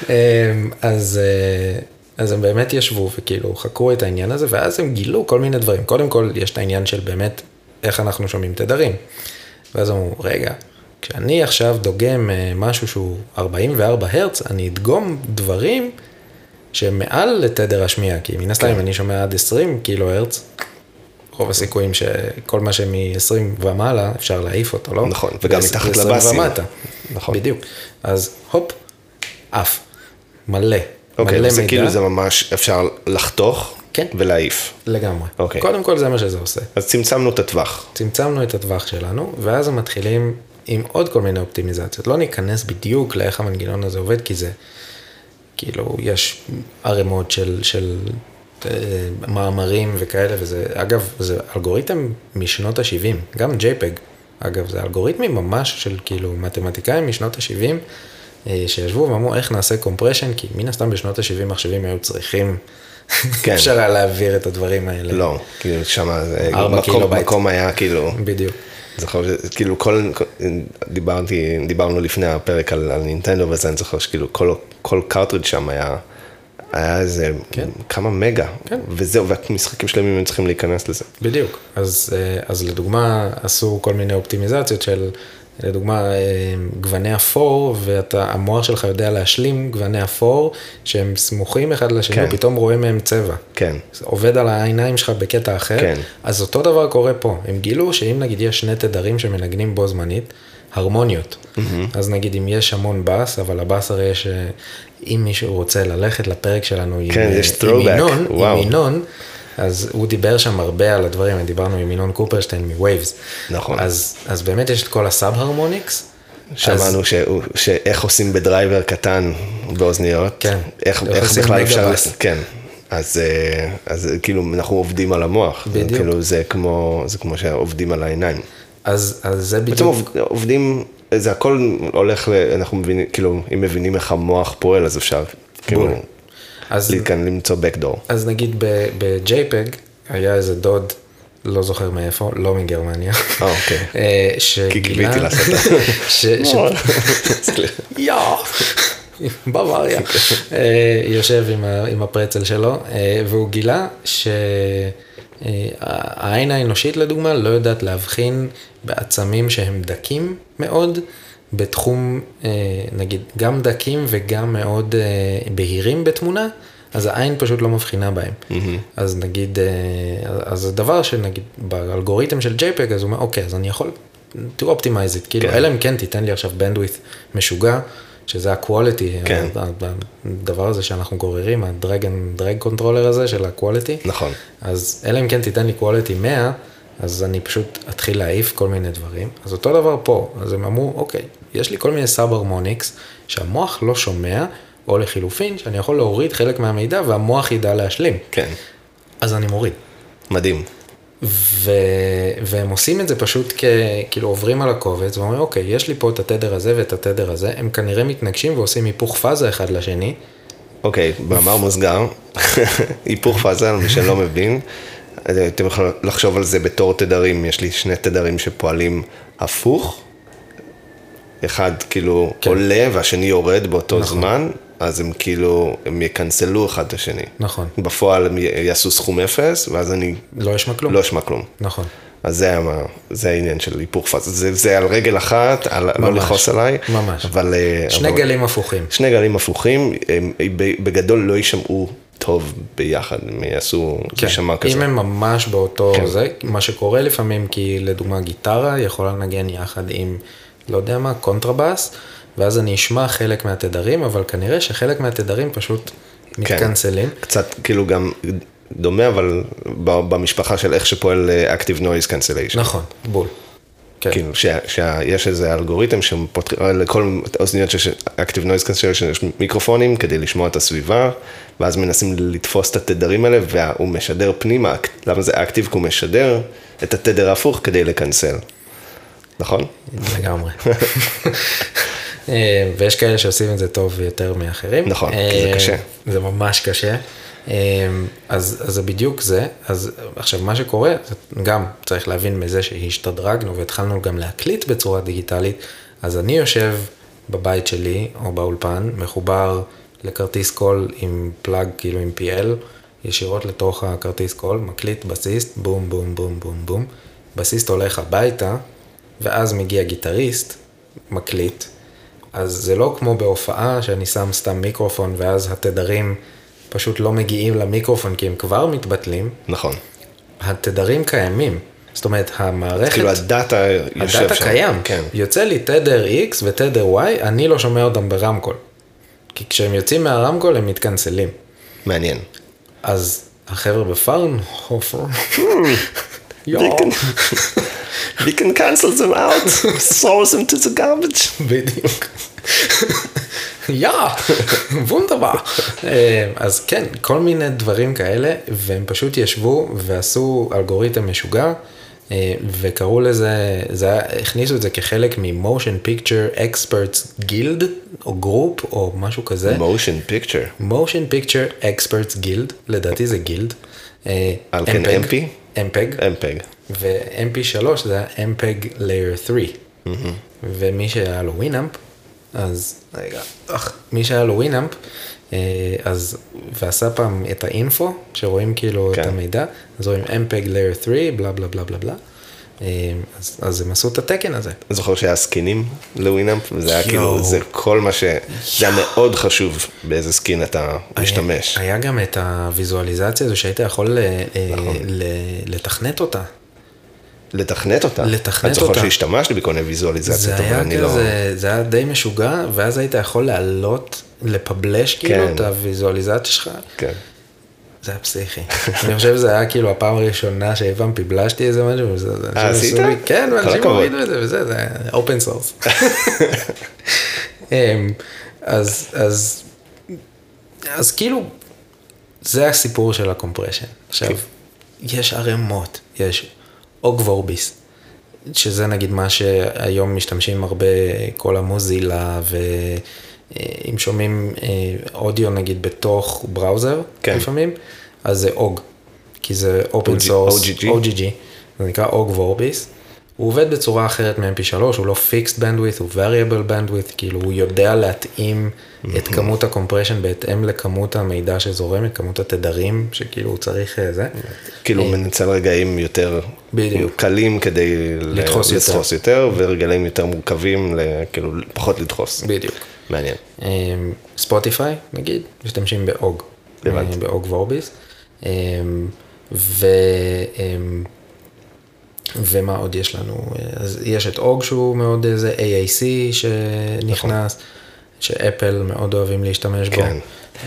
B: אמ, אז, אה, אז הם באמת ישבו וכאילו חקרו את העניין הזה, ואז הם גילו כל מיני דברים. קודם כל, יש את העניין של באמת איך אנחנו שומעים תדרים. ואז אמרו, רגע, כשאני עכשיו דוגם אה, משהו שהוא 44 הרץ, אני אדגום דברים שהם מעל לתדר השמיעה, כי מן הסתם אם אני שומע עד 20 קילו הרץ, רוב הסיכויים שכל מה שמ-20 ומעלה אפשר להעיף אותו, לא?
A: נכון, וגם מתחת לבאסים. נכון.
B: בדיוק. אז הופ, עף, מלא.
A: אוקיי,
B: מלא
A: וזה
B: מידע.
A: כאילו זה ממש אפשר לחתוך
B: כן.
A: ולהעיף.
B: לגמרי.
A: אוקיי.
B: קודם כל זה מה שזה עושה.
A: אז צמצמנו את הטווח.
B: צמצמנו את הטווח שלנו, ואז הם מתחילים עם עוד כל מיני אופטימיזציות. לא ניכנס בדיוק לאיך המנגנון הזה עובד, כי זה, כאילו, יש ערימות של, של מאמרים וכאלה, וזה, אגב, זה אלגוריתם משנות ה-70, גם JPEG, אגב, זה אלגוריתמים ממש של כאילו מתמטיקאים משנות ה-70, אה, שישבו ואמרו איך נעשה compression, כי מן הסתם בשנות ה-70 מחשבים היו צריכים,
A: כן.
B: אפשר היה להעביר את הדברים האלה.
A: לא, כאילו שם
B: ארבע
A: מקום,
B: קילובייט.
A: מקום היה כאילו,
B: בדיוק.
A: זוכר שכאילו כל, דיברתי, דיברנו לפני הפרק על, על נינטנדו וזה, אני זוכר שכאילו כל, כל cartridge שם היה, היה איזה
B: כן.
A: כמה מגה,
B: כן.
A: וזהו, והמשחקים שלמים היו צריכים להיכנס לזה.
B: בדיוק. אז, אה, אז לדוגמה, עשו כל מיני אופטימיזציות של, לדוגמה, אה, גווני אפור, והמוח שלך יודע להשלים גווני אפור, שהם סמוכים אחד לשני,
A: כן.
B: ופתאום רואה מהם צבע.
A: כן,
B: עובד על העיניים שלך בקטע אחר.
A: כן.
B: אז אותו דבר קורה פה. הם גילו שאם נגיד יש שני תדרים שמנגנים בו זמנית, הרמוניות. אז נגיד אם יש המון בס, אבל הבס הרי יש, אה, אם מישהו רוצה ללכת לפרק שלנו עם,
A: כן,
B: אה,
A: יש
B: עם ינון,
A: וואו.
B: עם ינון, אז הוא דיבר שם הרבה על הדברים, דיברנו עם ינון קופרשטיין מ-Waves.
A: נכון.
B: אז, אז באמת יש את כל ה-sub harmonics.
A: שמענו שהוא- שאיך עושים ב-driver קטן באוזניות,
B: כן.
A: איך,
B: איך
A: בכלל אפשר. לס- כן, אז, אה, אז כאילו אנחנו עובדים על המוח,
B: בדיוק.
A: כאילו זה כמו, זה כמו שעובדים על העיניים.
B: אז, אז זה
A: בעצם
B: בדיוק,
A: עובד- עובדים, זה הכל הולך, ל, אנחנו מבינים, כאילו, אם מבינים איך המוח פועל, אז אפשר, כאילו.
B: אז,
A: להתכנ- למצוא backdoor.
B: אז נגיד ב-JPEG היה איזה דוד, לא זוכר מאיפה, לא מגרמניה.
A: אה, אוקיי.
B: אה,
A: כי
B: שגילה...
A: קיוויתי לעשות את
B: ש- ש- יא, בוואריה. אה, יושב עם הפרצל שלו, אה, והוא גילה שהעין האנושית לדוגמה לא יודעת להבחין בעצמים שהם דקים מאוד, בתחום, אה, נגיד, גם דקים וגם מאוד אה, בהירים בתמונה. אז העין פשוט לא מבחינה בהם. אז נגיד, אה, אז זה דבר שנגיד באלגוריתם של JPEG, אז הוא אומר, אוקיי, אז אני יכול to optimize it, כאילו,
A: כן.
B: אלא אם כן תיתן לי עכשיו bandwidth משוגע, שזה ה-quality,
A: כן.
B: הדבר הזה שאנחנו גוררים, ה-drag drag controller הזה של ה-quality,
A: נכון.
B: אז אלא אם כן תיתן לי quality 100, אז אני פשוט אתחיל להעיף כל מיני דברים. אז אותו דבר פה, אז הם אמרו, אוקיי, יש לי כל מיני סאב הרמוניקס שהמוח לא שומע, או לחילופין, שאני יכול להוריד חלק מהמידע והמוח ידע להשלים.
A: כן,
B: אז אני מוריד.
A: מדהים.
B: ו... והם עושים את זה פשוט כ... כאילו עוברים על הקובץ ואומרים, אוקיי, יש לי פה את התדר הזה ואת התדר הזה, הם כנראה מתנגשים ועושים היפוך פאזה אחד לשני.
A: אוקיי, במאמר מוסגר, היפוך פאזה, למי שלא מבין, אתם יכולים לחשוב על זה בתור תדרים, יש לי שני תדרים שפועלים הפוך, אחד כאילו
B: כן.
A: עולה והשני יורד באותו
B: נכון.
A: זמן, אז הם כאילו, הם יקנסלו אחד את השני.
B: נכון.
A: בפועל הם יעשו סכום אפס, ואז אני
B: לא אשמע כלום.
A: לא אשמע כלום.
B: נכון.
A: אז זה, היה, זה העניין של היפוך פאזה, זה, זה על רגל אחת, על, לא
B: ממש,
A: לכעוס עליי,
B: ממש.
A: אבל... אה,
B: שני
A: אבל-
B: גלים הפוכים.
A: שני גלים הפוכים, הם ב- בגדול לא יישמעו טוב ביחד, הם יעשו, זה יישמע כזה.
B: כן. אם הם ממש באותו
A: כן.
B: זה, מה שקורה לפעמים, כי לדוגמה גיטרה יכולה לנגן יחד עם, לא יודע מה, קונטרבאס, ואז אני אשמע חלק מהתדרים, אבל כנראה שחלק מהתדרים פשוט
A: כן.
B: מתקנצלים.
A: קצת כאילו גם דומה, אבל במשפחה של איך שפועל אה, Active Noise Cancellation.
B: נכון, בול. כן.
A: כאילו, שה- שיש איזה אלגוריתם שפותחים, לכל האוזניות שיש Active Noise Cancellation יש מיקרופונים כדי לשמוע את הסביבה, ואז מנסים לתפוס את התדרים האלה, והוא משדר פנימה, למה זה Active? כי הוא משדר את התדר ההפוך כדי לקנסל. נכון?
B: לגמרי. אה, ויש כאלה שעושים את זה טוב יותר מאחרים.
A: נכון, כי זה
B: אה,
A: קשה.
B: זה ממש קשה. אה, אז, אז זה בדיוק זה. אז עכשיו, מה שקורה, זה גם צריך להבין מזה שהשתדרגנו והתחלנו גם להקליט בצורה דיגיטלית, אז אני יושב בבית שלי או באולפן, מחובר לכרטיס קול עם פלאג, כאילו עם PL, ישירות לתוך הכרטיס קול, מקליט בסיסט, בום, בום, בום, בום, בום. בסיסט הולך הביתה, ואז מגיע גיטריסט, מקליט, אז זה לא כמו בהופעה שאני שם סתם מיקרופון ואז התדרים פשוט לא מגיעים למיקרופון כי הם כבר מתבטלים,
A: נכון.
B: התדרים קיימים. זאת אומרת, המערכת,
A: כאילו הדאטה יושב שם.
B: הדאטה קיים.
A: כן.
B: יוצא לי תדר X ותדר Y, אני לא שומע אותם ברמקול. כי כשהם יוצאים מהרמקול הם מתקנסלים.
A: מעניין.
B: אז החבר'ה בפארנהופר, יואו,
A: We can, we can cancel them out, throw them to the garbage.
B: בדיוק. יא, וונדרבר. אז כן, כל מיני דברים כאלה, והם פשוט ישבו ועשו אלגוריתם משוגע, אה, וקראו לזה, זה הכניסו את זה כחלק מ-motion picture experts guild, או group, או משהו כזה.
A: motion picture.
B: motion picture experts guild, לדעתי זה guild. אה,
A: על כן MP?
B: MPEG.
A: MPEG.
B: ו-MP3 זה היה MPEG Layer 3. ומי שהיה לו Winamp, אז, רגע, אך, מי שהיה לו Winamp, אה, אז, ועשה פעם את ה-info, שרואים כאילו
A: כן.
B: את המידע, אז רואים MPEG Layer 3, בלה בלה בלה בלה בלה. אה, אז, אז הם עשו את התקן הזה.
A: אני זוכר שהיה סקינים ל-Winamp, וזה היה. כאילו, זה כל מה ש... זה היה מאוד חשוב באיזה skin אתה משתמש.
B: היה, גם את הוויזואליזציה הזו שהיית יכול אה,
A: נכון.
B: ל, לתכנת אותה.
A: לתכנת אותה.
B: לתכנת
A: אני זוכר
B: אותה.
A: שהשתמשתי בכל מיני ויזואליזציות, אבל אני לא...
B: זה היה די משוגע, ואז היית יכול להעלות, לפבלש כאילו
A: כן.
B: את הוויזואליזציה שלך.
A: כן.
B: זה היה פסיכי. אני חושב שזה היה כאילו הפעם הראשונה שאי פעם פיבלשתי איזה משהו.
A: אה, עשית?
B: כן, ואנשים. הורידו את זה וזה, זה open source. אמ, אז, אז, אז כאילו, זה הסיפור של ה-compression. עכשיו, יש ערימות, יש Ogg Vorbis, שזה נגיד מה שהיום משתמשים הרבה, כל ה-Mozilla, ואם שומעים אה, אודיו נגיד בתוך browser,
A: כן.
B: לפעמים, אז זה Ogg, כי זה
A: open
B: source,
A: OGG.
B: זה נקרא Ogg Vorbis. הוא עובד בצורה אחרת מ-MP3, הוא לא fixed bandwidth, הוא variable bandwidth, כאילו הוא יודע להתאים את כמות ה-compression בהתאם לכמות המידע שזורם, את כמות התדרים, שכאילו הוא צריך אה, זה.
A: כאילו מנצל רגעים יותר
B: בדיוק.
A: קלים כדי
B: לדחוס יותר.
A: ורגעים יותר מורכבים, כאילו פחות לדחוס.
B: בדיוק.
A: מעניין.
B: אמ, ספוטיפיי, נגיד, משתמשים באוג.
A: הבנתי.
B: אה, באוג וורביס. אמ, ו... אמ, ומה עוד יש לנו? אז יש את אוג שהוא מאוד איזה AAC שנכנס, שאפל מאוד אוהבים להשתמש בו.
A: כן.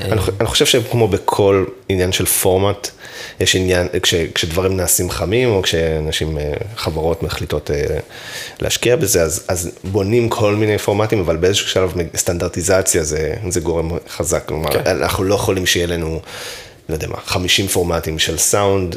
A: אני אני חושב שכמו בכל עניין של פורמט, יש עניין, כש, כשדברים נעשים חמים, או כשאנשים, אה, חברות מחליטות אה, להשקיע בזה, אז, אז בונים כל מיני פורמטים, אבל באיזשהו שלב סטנדרטיזציה זה, זה גורם חזק. כלומר,
B: כן.
A: אנחנו לא יכולים שיהיה לנו, לא יודע מה, 50 פורמטים של סאונד.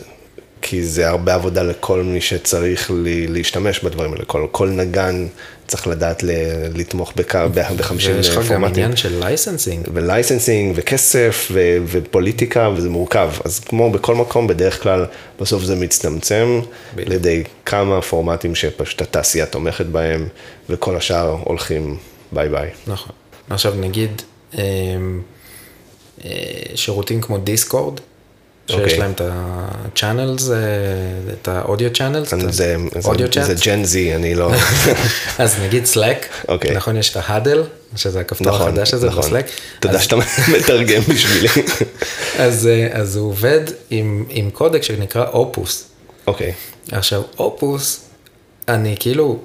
A: כי זה הרבה עבודה לכל מי שצריך לי, להשתמש בדברים האלה, כל, כל נגן צריך לדעת ל, לתמוך ב-50
B: ויש לך גם
A: פורמטים.
B: עניין של licensing.
A: ו-licensing וכסף ו- ופוליטיקה וזה מורכב. אז כמו בכל מקום, בדרך כלל בסוף זה מצטמצם
B: בדיוק.
A: לכדי כמה פורמטים שפשוט התעשייה תומכת בהם, וכל השאר הולכים bye bye.
B: נכון. עכשיו נגיד אמ, אה, שירותים כמו Discord, שיש
A: אוקיי.
B: להם את ה-channels, אה, את האודיו channels,
A: זה, זה. Gen Z, אני לא...
B: אז נגיד Slack,
A: אוקיי.
B: נכון, יש את ה-huddle, שזה הכפתור
A: נכון,
B: החדש הזה
A: נכון.
B: ב-Slack.
A: תודה
B: אז-
A: שאתה מתרגם בשבילי.
B: אז, אה, אז הוא עובד עם, עם קודק שנקרא אופוס.
A: אוקיי,
B: עכשיו, אופוס, אני כאילו,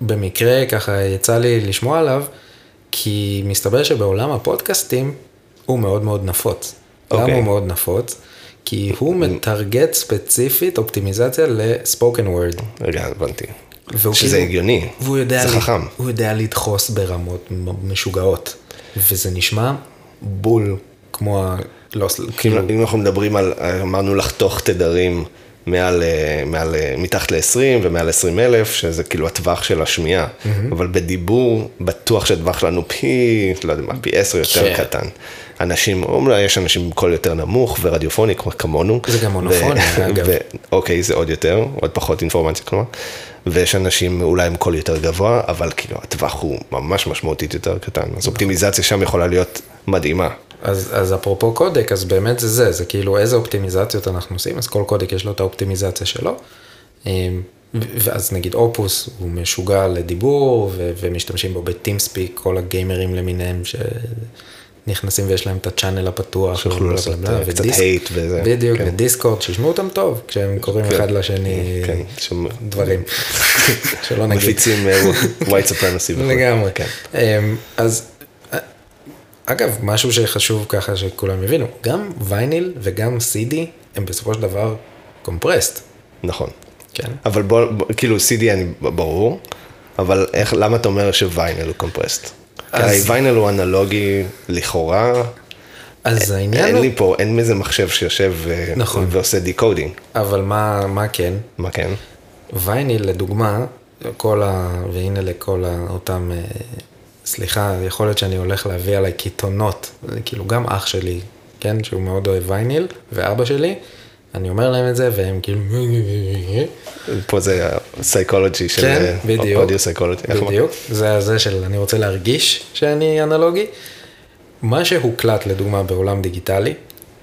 B: במקרה ככה יצא לי לשמוע עליו, כי מסתבר שבעולם הפודקאסטים הוא מאוד מאוד נפוץ. למה
A: אוקיי.
B: הוא מאוד נפוץ? כי הוא מטרגט ספציפית אופטימיזציה לספוקן וורד.
A: רגע, הבנתי. שזה
B: כאילו-
A: הגיוני,
B: והוא יודע,
A: זה חכם.
B: הוא יודע לדחוס ברמות משוגעות. וזה נשמע בול כמו ה... לא,
A: כאילו, אם אנחנו מדברים על, אמרנו לחתוך תדרים מעל, אה, מעל, אה, מתחת ל-20 ומעל 20 אלף, שזה כאילו הטווח של השמיעה, אבל בדיבור, בטוח שהטווח שלנו פי, לא יודע מה, פי 10 יותר
B: כן.
A: קטן. אנשים, אולי יש אנשים עם קול יותר נמוך ורדיופוני כמו- כמונו.
B: זה גם מונופוני, אגב.
A: ו- אוקיי, זה עוד יותר, עוד פחות אינפורמציה כלומר. ויש אנשים אולי עם קול יותר גבוה, אבל כאילו הטווח הוא ממש משמעותית יותר קטן. אז אופטימיזציה שם יכולה להיות מדהימה.
B: אז, אז אפרופו קודק, אז באמת זה זה, זה כאילו איזה אופטימיזציות אנחנו עושים, אז כל קודק יש לו את האופטימיזציה שלו. אמ, ואז נגיד אופוס הוא משוגע לדיבור, ו- ומשתמשים בו בטימספיק, כל הגיימרים למיניהם שנכנסים ויש להם את הצ'אנל הפתוח.
A: שיוכלו
B: ובלה
A: לעשות, אה, קצת hate וזה,
B: בדיוק,
A: כן.
B: ודיסקורד, שישמעו אותם טוב, כשהם קוראים
A: כן,
B: אחד לשני
A: כן, שם-
B: דברים. שלא נגיד.
A: מפיצים אה, white supremacy.
B: לגמרי.
A: כן.
B: אמ, אז, אגב, משהו שחשוב ככה שכולם יבינו, גם וייניל וגם CD הם בסופו של דבר compressed.
A: נכון.
B: כן.
A: אבל בוא, בוא- כאילו CD אני ברור, אבל איך, למה אתה אומר שוויינל הוא compressed?
B: אז-
A: הרי ויינל הוא אנלוגי לכאורה,
B: אז העניין
A: אין
B: הוא,
A: לי פה, אין איזה מחשב שיושב ו-
B: נכון.
A: ועושה decoding.
B: אבל מה, מה כן?
A: מה כן?
B: וייניל לדוגמה, כל ה... והנה לכל ה... אותם, אה, סליחה, יכול להיות שאני הולך להביא עליי קיתונות, כאילו גם אח שלי, כן, שהוא מאוד אוהב וייניל, ואבא שלי, אני אומר להם את זה, והם כאילו...
A: פה זה הסייקולוגי של
B: כן, בדיוק.
A: אודיו סייקולוגי.
B: בדיוק, זה הזה של אני רוצה להרגיש שאני אנלוגי. מה שהוקלט לדוגמה בעולם דיגיטלי,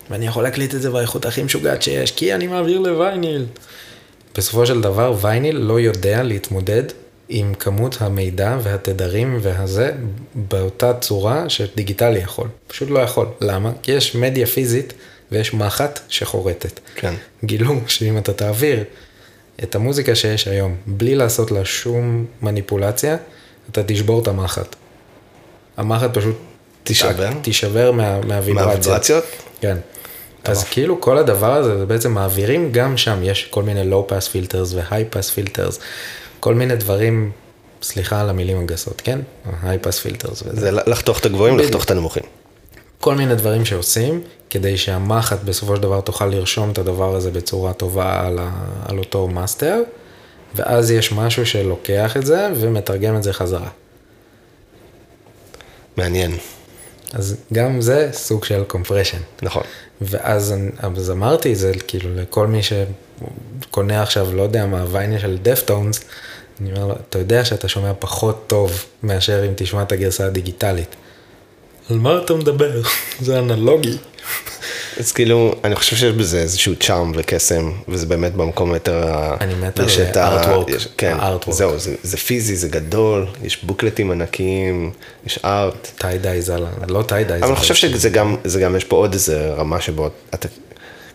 B: ואני יכול להקליט את זה באיכות הכי משוגעת שיש, כי אני מעביר לווייניל. בסופו של דבר וייניל לא יודע להתמודד עם כמות המידע והתדרים והזה באותה צורה שדיגיטלי יכול. פשוט לא יכול. למה? כי יש מדיה פיזית ויש מחט שחורטת.
A: כן.
B: גילו שאם אתה תעביר את המוזיקה שיש היום בלי לעשות לה שום מניפולציה, אתה תשבור את המחט. המחט פשוט
A: תישבר?
B: תישבר מה, מהוויברציה.
A: מהוויברציות?
B: כן. אז כאילו כל הדבר הזה, זה בעצם מעבירים גם שם, יש כל מיני low pass filters ו-high pass filters, כל מיני דברים, סליחה על המילים הגסות, כן? pass filters וזה.
A: זה לחתוך את הגבוהים. לחתוך את הנמוכים.
B: כל מיני דברים שעושים, כדי שהמחט בסופו של דבר תוכל לרשום את הדבר הזה בצורה טובה על, ה, על אותו מאסטר, ואז יש משהו שלוקח את זה ומתרגם את זה חזרה.
A: מעניין,
B: אז גם זה סוג של compression.
A: נכון.
B: ואז אז אמרתי זה כאילו לכל מי שקונה עכשיו, לא יודע מה, ויינה של דפטונס, אני אומר לו, אתה יודע שאתה שומע פחות טוב מאשר אם תשמע את הגרסה הדיגיטלית. על מה אתה מדבר? זה אנלוגי.
A: אז כאילו, אני חושב שיש בזה איזשהו צ'ארם וקסם, וזה באמת במקום יותר...
B: אני מת על הארטוורק,
A: יש- כן. זהו, זה- זה פיזי, זה גדול, יש בוקלטים ענקיים, יש art.
B: טיידיי זה, לא טיידיי זה.
A: אבל אני חושב שזה גם, זה גם, יש פה עוד איזה רמה שבו אתה,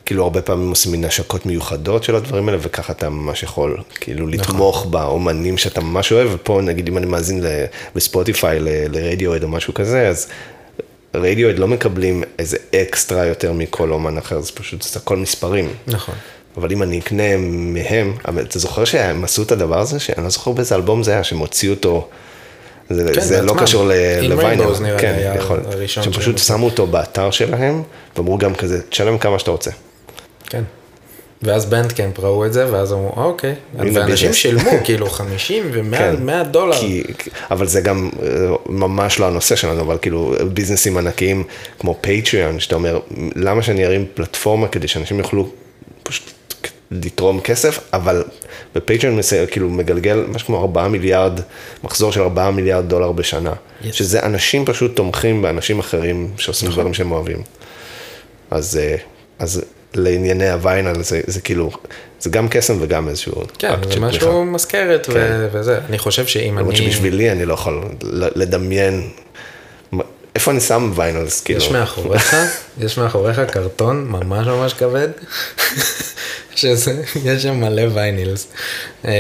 A: כאילו הרבה פעמים עושים מין השקות מיוחדות של הדברים האלה, וככה אתה ממש יכול, כאילו,
B: נכון.
A: לתמוך באומנים שאתה ממש אוהב, ופה נגיד אם אני מאזין בספוטיפיי לרדיוהד או משהו כזה, אז רדיוהד לא מקבלים איזה אקסטרה יותר מכל אומן אחר, זה פשוט, זה הכל מספרים.
B: נכון.
A: אבל אם אני אקנה מהם, אבל אתה זוכר שהם עשו את הדבר הזה, שאני לא זוכר באיזה אלבום זה היה, שהם הוציאו אותו, זה,
B: כן,
A: זה לא. קשור ל-
B: עם
A: לוויינל,
B: Rainbows נראה לי
A: כן, יכול, שהם פשוט. שמו אותו באתר שלהם, ואמרו גם כזה, תשלם כמה שאתה רוצה.
B: כן. ואז בנדקאמפ ראו את זה, ואז אמרו, אוקיי. ואנשים. שילמו כאילו 50 ו-100
A: כן.
B: דולר.
A: כי, אבל זה גם אה, ממש לא הנושא שלנו, אבל כאילו ביזנסים ענקיים כמו פטריון, שאתה אומר, למה שאני ארים פלטפורמה כדי שאנשים יוכלו פשוט לתרום כסף, אבל בפטריון מסי- כאילו מגלגל משהו כמו 4 מיליארד, מחזור של 4 מיליארד דולר בשנה,
B: Yes.
A: שזה אנשים פשוט תומכים באנשים אחרים שעושים דברים שהם אוהבים. אז, אה, אז לענייני הוויינל זה, זה כאילו, זה גם קסם וגם איזשהו
B: כן,
A: אקט של
B: משהו
A: תמיכה.
B: מזכרת ו-
A: כן.
B: וזה. אני חושב שאם
A: למרות
B: אני...
A: שבשבילי אני לא יכול לדמיין, איפה אני שם vinyls, כאילו.
B: יש מאחוריך, יש מאחוריך קרטון ממש ממש כבד, שזה, יש שם מלא vinyls. אמ,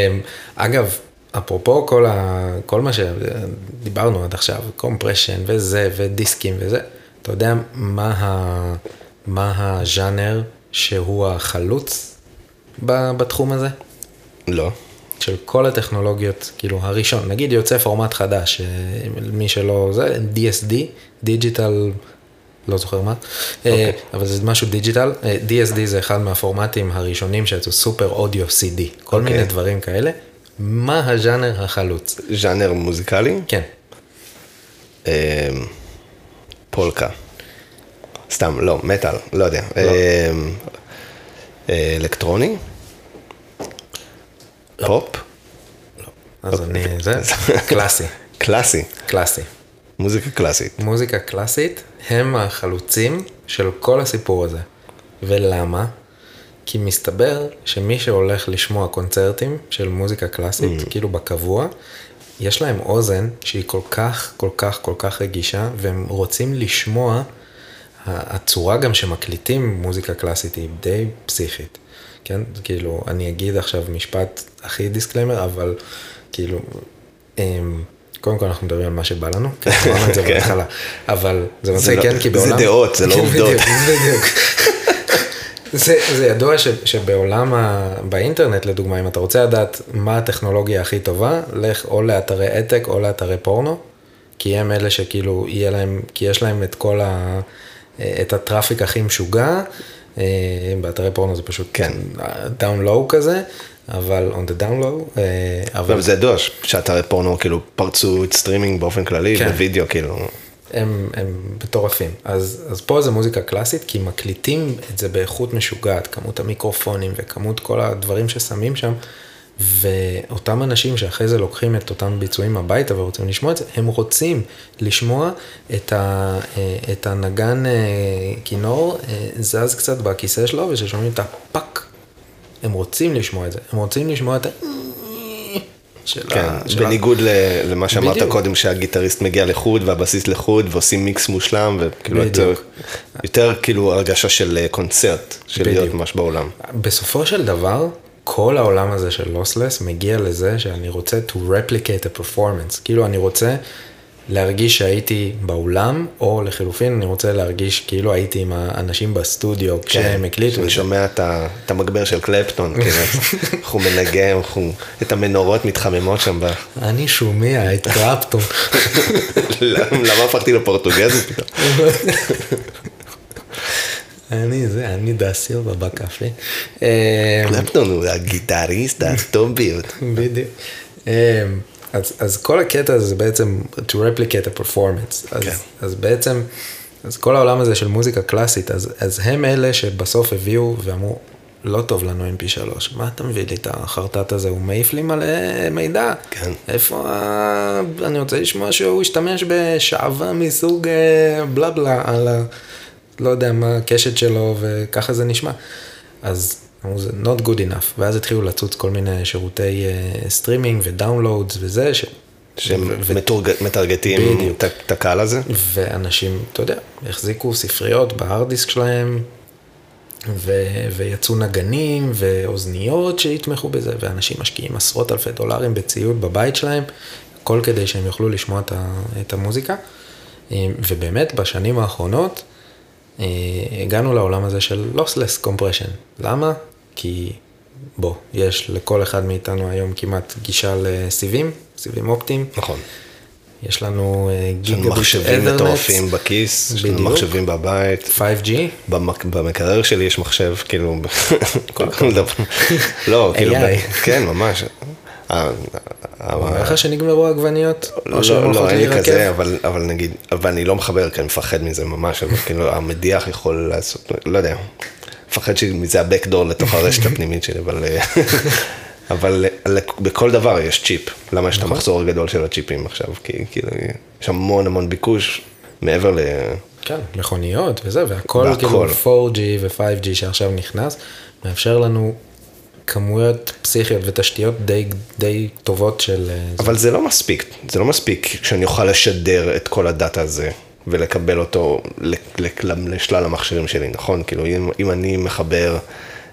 B: אגב, אפרופו כל, ה, כל מה שדיברנו עד עכשיו, compression וזה ודיסקים וזה, אתה יודע מה, ה, מה הז'אנר שהוא החלוץ בתחום הזה?
A: לא.
B: של כל הטכנולוגיות, כאילו הראשון, נגיד יוצא פורמט חדש, אה, מי שלא, זה DSD, digital, לא זוכר מה, okay. אבל זה משהו digital, אה, DSD זה אחד מהפורמטים הראשונים שיצאו Super Audio CD, כל okay. מיני דברים כאלה, מה הז'אנר החלוץ?
A: ז'אנר מוזיקלי?
B: כן,
A: אמ, פולקה. סתם, לא, מטאל, לא יודע. אמ, אה, אלקטרוני? פופ?
B: אז אני, זה, קלאסי,
A: קלאסי.
B: קלאסי.
A: מוזיקה קלאסית.
B: מוזיקה קלאסית הם החלוצים של כל הסיפור הזה. ולמה? כי מסתבר שמי שהולך לשמוע קונצרטים של מוזיקה קלאסית, mm. כאילו בקבוע, יש להם אוזן שהיא כל כך, כל כך, כל כך רגישה, והם רוצים לשמוע, הצורה גם שמקליטים מוזיקה קלאסית היא די פסיכית. כן? כאילו, אני אגיד עכשיו משפט הכי disclaimer, אבל כאילו, אמ, קודם כל אנחנו מדברים על מה שבא לנו, כי אמרנו את זה
A: כן.
B: בהתחלה, אבל זה
A: זה
B: מצחיק,
A: לא-
B: כן, כי
A: זה
B: בעולם...
A: דעות, זה לא
B: כן,
A: עובדות.
B: בדיוק, בדיוק. זה, זה ידוע ש, שבעולם, ה, באינטרנט לדוגמה, אם אתה רוצה לדעת מה הטכנולוגיה הכי טובה, לך או לאתרי העתק או לאתרי פורנו, כי הם אלה שכאילו יהיה להם, כי יש להם את כל ה... את ה traffic הכי משוגע, אה, באתרי פורנו זה פשוט
A: כן.
B: down low כזה, אבל on the down low, אה, אבל
A: אבל זה ידוע שאתרי פורנו כאילו פרצו את סטרימינג באופן כללי,
B: כן.
A: בווידאו כאילו.
B: הם, הם מטורפים. אז, אז פה זה מוזיקה קלאסית, כי מקליטים את זה באיכות משוגעת, כמות המיקרופונים וכמות כל הדברים ששמים שם, ואותם אנשים שאחרי זה לוקחים את אותם ביצועים הביתה ורוצים לשמוע את זה, הם רוצים לשמוע את, ה, אה, את הנגן אה, כינור אה, זז קצת בכיסא שלו, וששומעים את הפאק. הם רוצים לשמוע את זה, הם רוצים לשמוע את ה... של
A: כן,
B: ה... של ה-
A: בניגוד ל- למה שאמרת
B: בדיוק.
A: קודם, שהגיטריסט מגיע לחוד והבסיס לחוד ועושים מיקס מושלם, וכאילו יותר. יותר כאילו הרגשה של קונצרט, של להיות
B: בדיוק.
A: ממש באולם.
B: בסופו של דבר, כל העולם הזה של לוסלס מגיע לזה שאני רוצה to replicate a performance. כאילו אני רוצה להרגיש שהייתי באולם, או לחילופין אני רוצה להרגיש כאילו הייתי עם האנשים בסטודיו כשהם הקליטו
A: כן, אני. שומע את ה- את המגבר של קלפטון, כאילו, איך הוא מנגן, הוא- את המנורות מתחממות שם. ב-
B: אני שומע את קרפטון.
A: למה הפכתי לפורטוגזית פתאום?
B: אני זה, אני בקפה. אה,
A: קלפטון הוא הגיטריסט הטוב ביותר.
B: בדיוק. אמ, אז, אז כל הקטע הזה זה בעצם to replicate a performance. אז,
A: כן.
B: אז בעצם, אז כל העולם הזה של מוזיקה קלאסית, אז, אז הם אלה שבסוף הביאו ואמרו, לא טוב לנו mp3, מה אתה מביא לי את החרטט הזה, הוא מעיף לי מלא מידע.
A: כן.
B: איפה, ה... אני רוצה לשמוע שהוא השתמש בשעווה מסוג אה, בלה בלה על ה... לא יודע מה הקשת שלו וככה זה נשמע. אז אמרו זה not good enough, ואז התחילו לצוץ כל מיני שירותי אה, סטרימינג ו downloads וזה, ש...
A: שמטרגטים. את- הקהל הזה.
B: ואנשים, אתה יודע, החזיקו ספריות בהארד דיסק שלהם, ו... ויצאו נגנים ואוזניות שיתמכו בזה, ואנשים משקיעים עשרות אלפי דולרים בציוד בבית שלהם, הכל כדי שהם יוכלו לשמוע את, ה... את המוזיקה. אה, ובאמת, בשנים האחרונות, אה, הגענו לעולם הזה של lossless compression. למה? כי בוא, יש לכל אחד מאיתנו היום כמעט גישה לסיבים, סיבים אופטיים.
A: נכון.
B: יש לנו אה,
A: יש לנו
B: גיגביט
A: מחשבים מטורפים בכיס, יש לנו
B: בדיוק.
A: מחשבים בבית.
B: 5G,
A: במק- במקרר שלי יש מחשב, כאילו, כל דבר. לא, כאילו,
B: AI.
A: כן, ממש.
B: אומר לך שנגמרו העגבניות? או שהן
A: לא,
B: הולכות
A: לא, אין לי? כזה, אבל, אבל נגיד, אבל אני לא מחבר, כי אני מפחד מזה ממש, אבל כאילו, המדיח יכול לעשות, לא יודע, מפחד שמזה הבקדור לתוך הרשת הפנימית שלי, אבל, אה, אבל אה, בכל דבר יש צ'יפ. למה יש את
B: נכון.
A: המחזור הגדול של הצ'יפים עכשיו? כי כאילו, יש המון המון ביקוש מעבר ל...
B: כן, מכוניות וזה, והכל. כאילו 4G ו-5G שעכשיו נכנס, מאפשר לנו כמויות פסיכיות ותשתיות די, די טובות של... אה,
A: אבל זה לא מספיק, זה לא מספיק שאני אוכל לשדר את כל הדאטה הזה ולקבל אותו לשלל המכשירים שלי, נכון? כאילו, אם, אם אני מחבר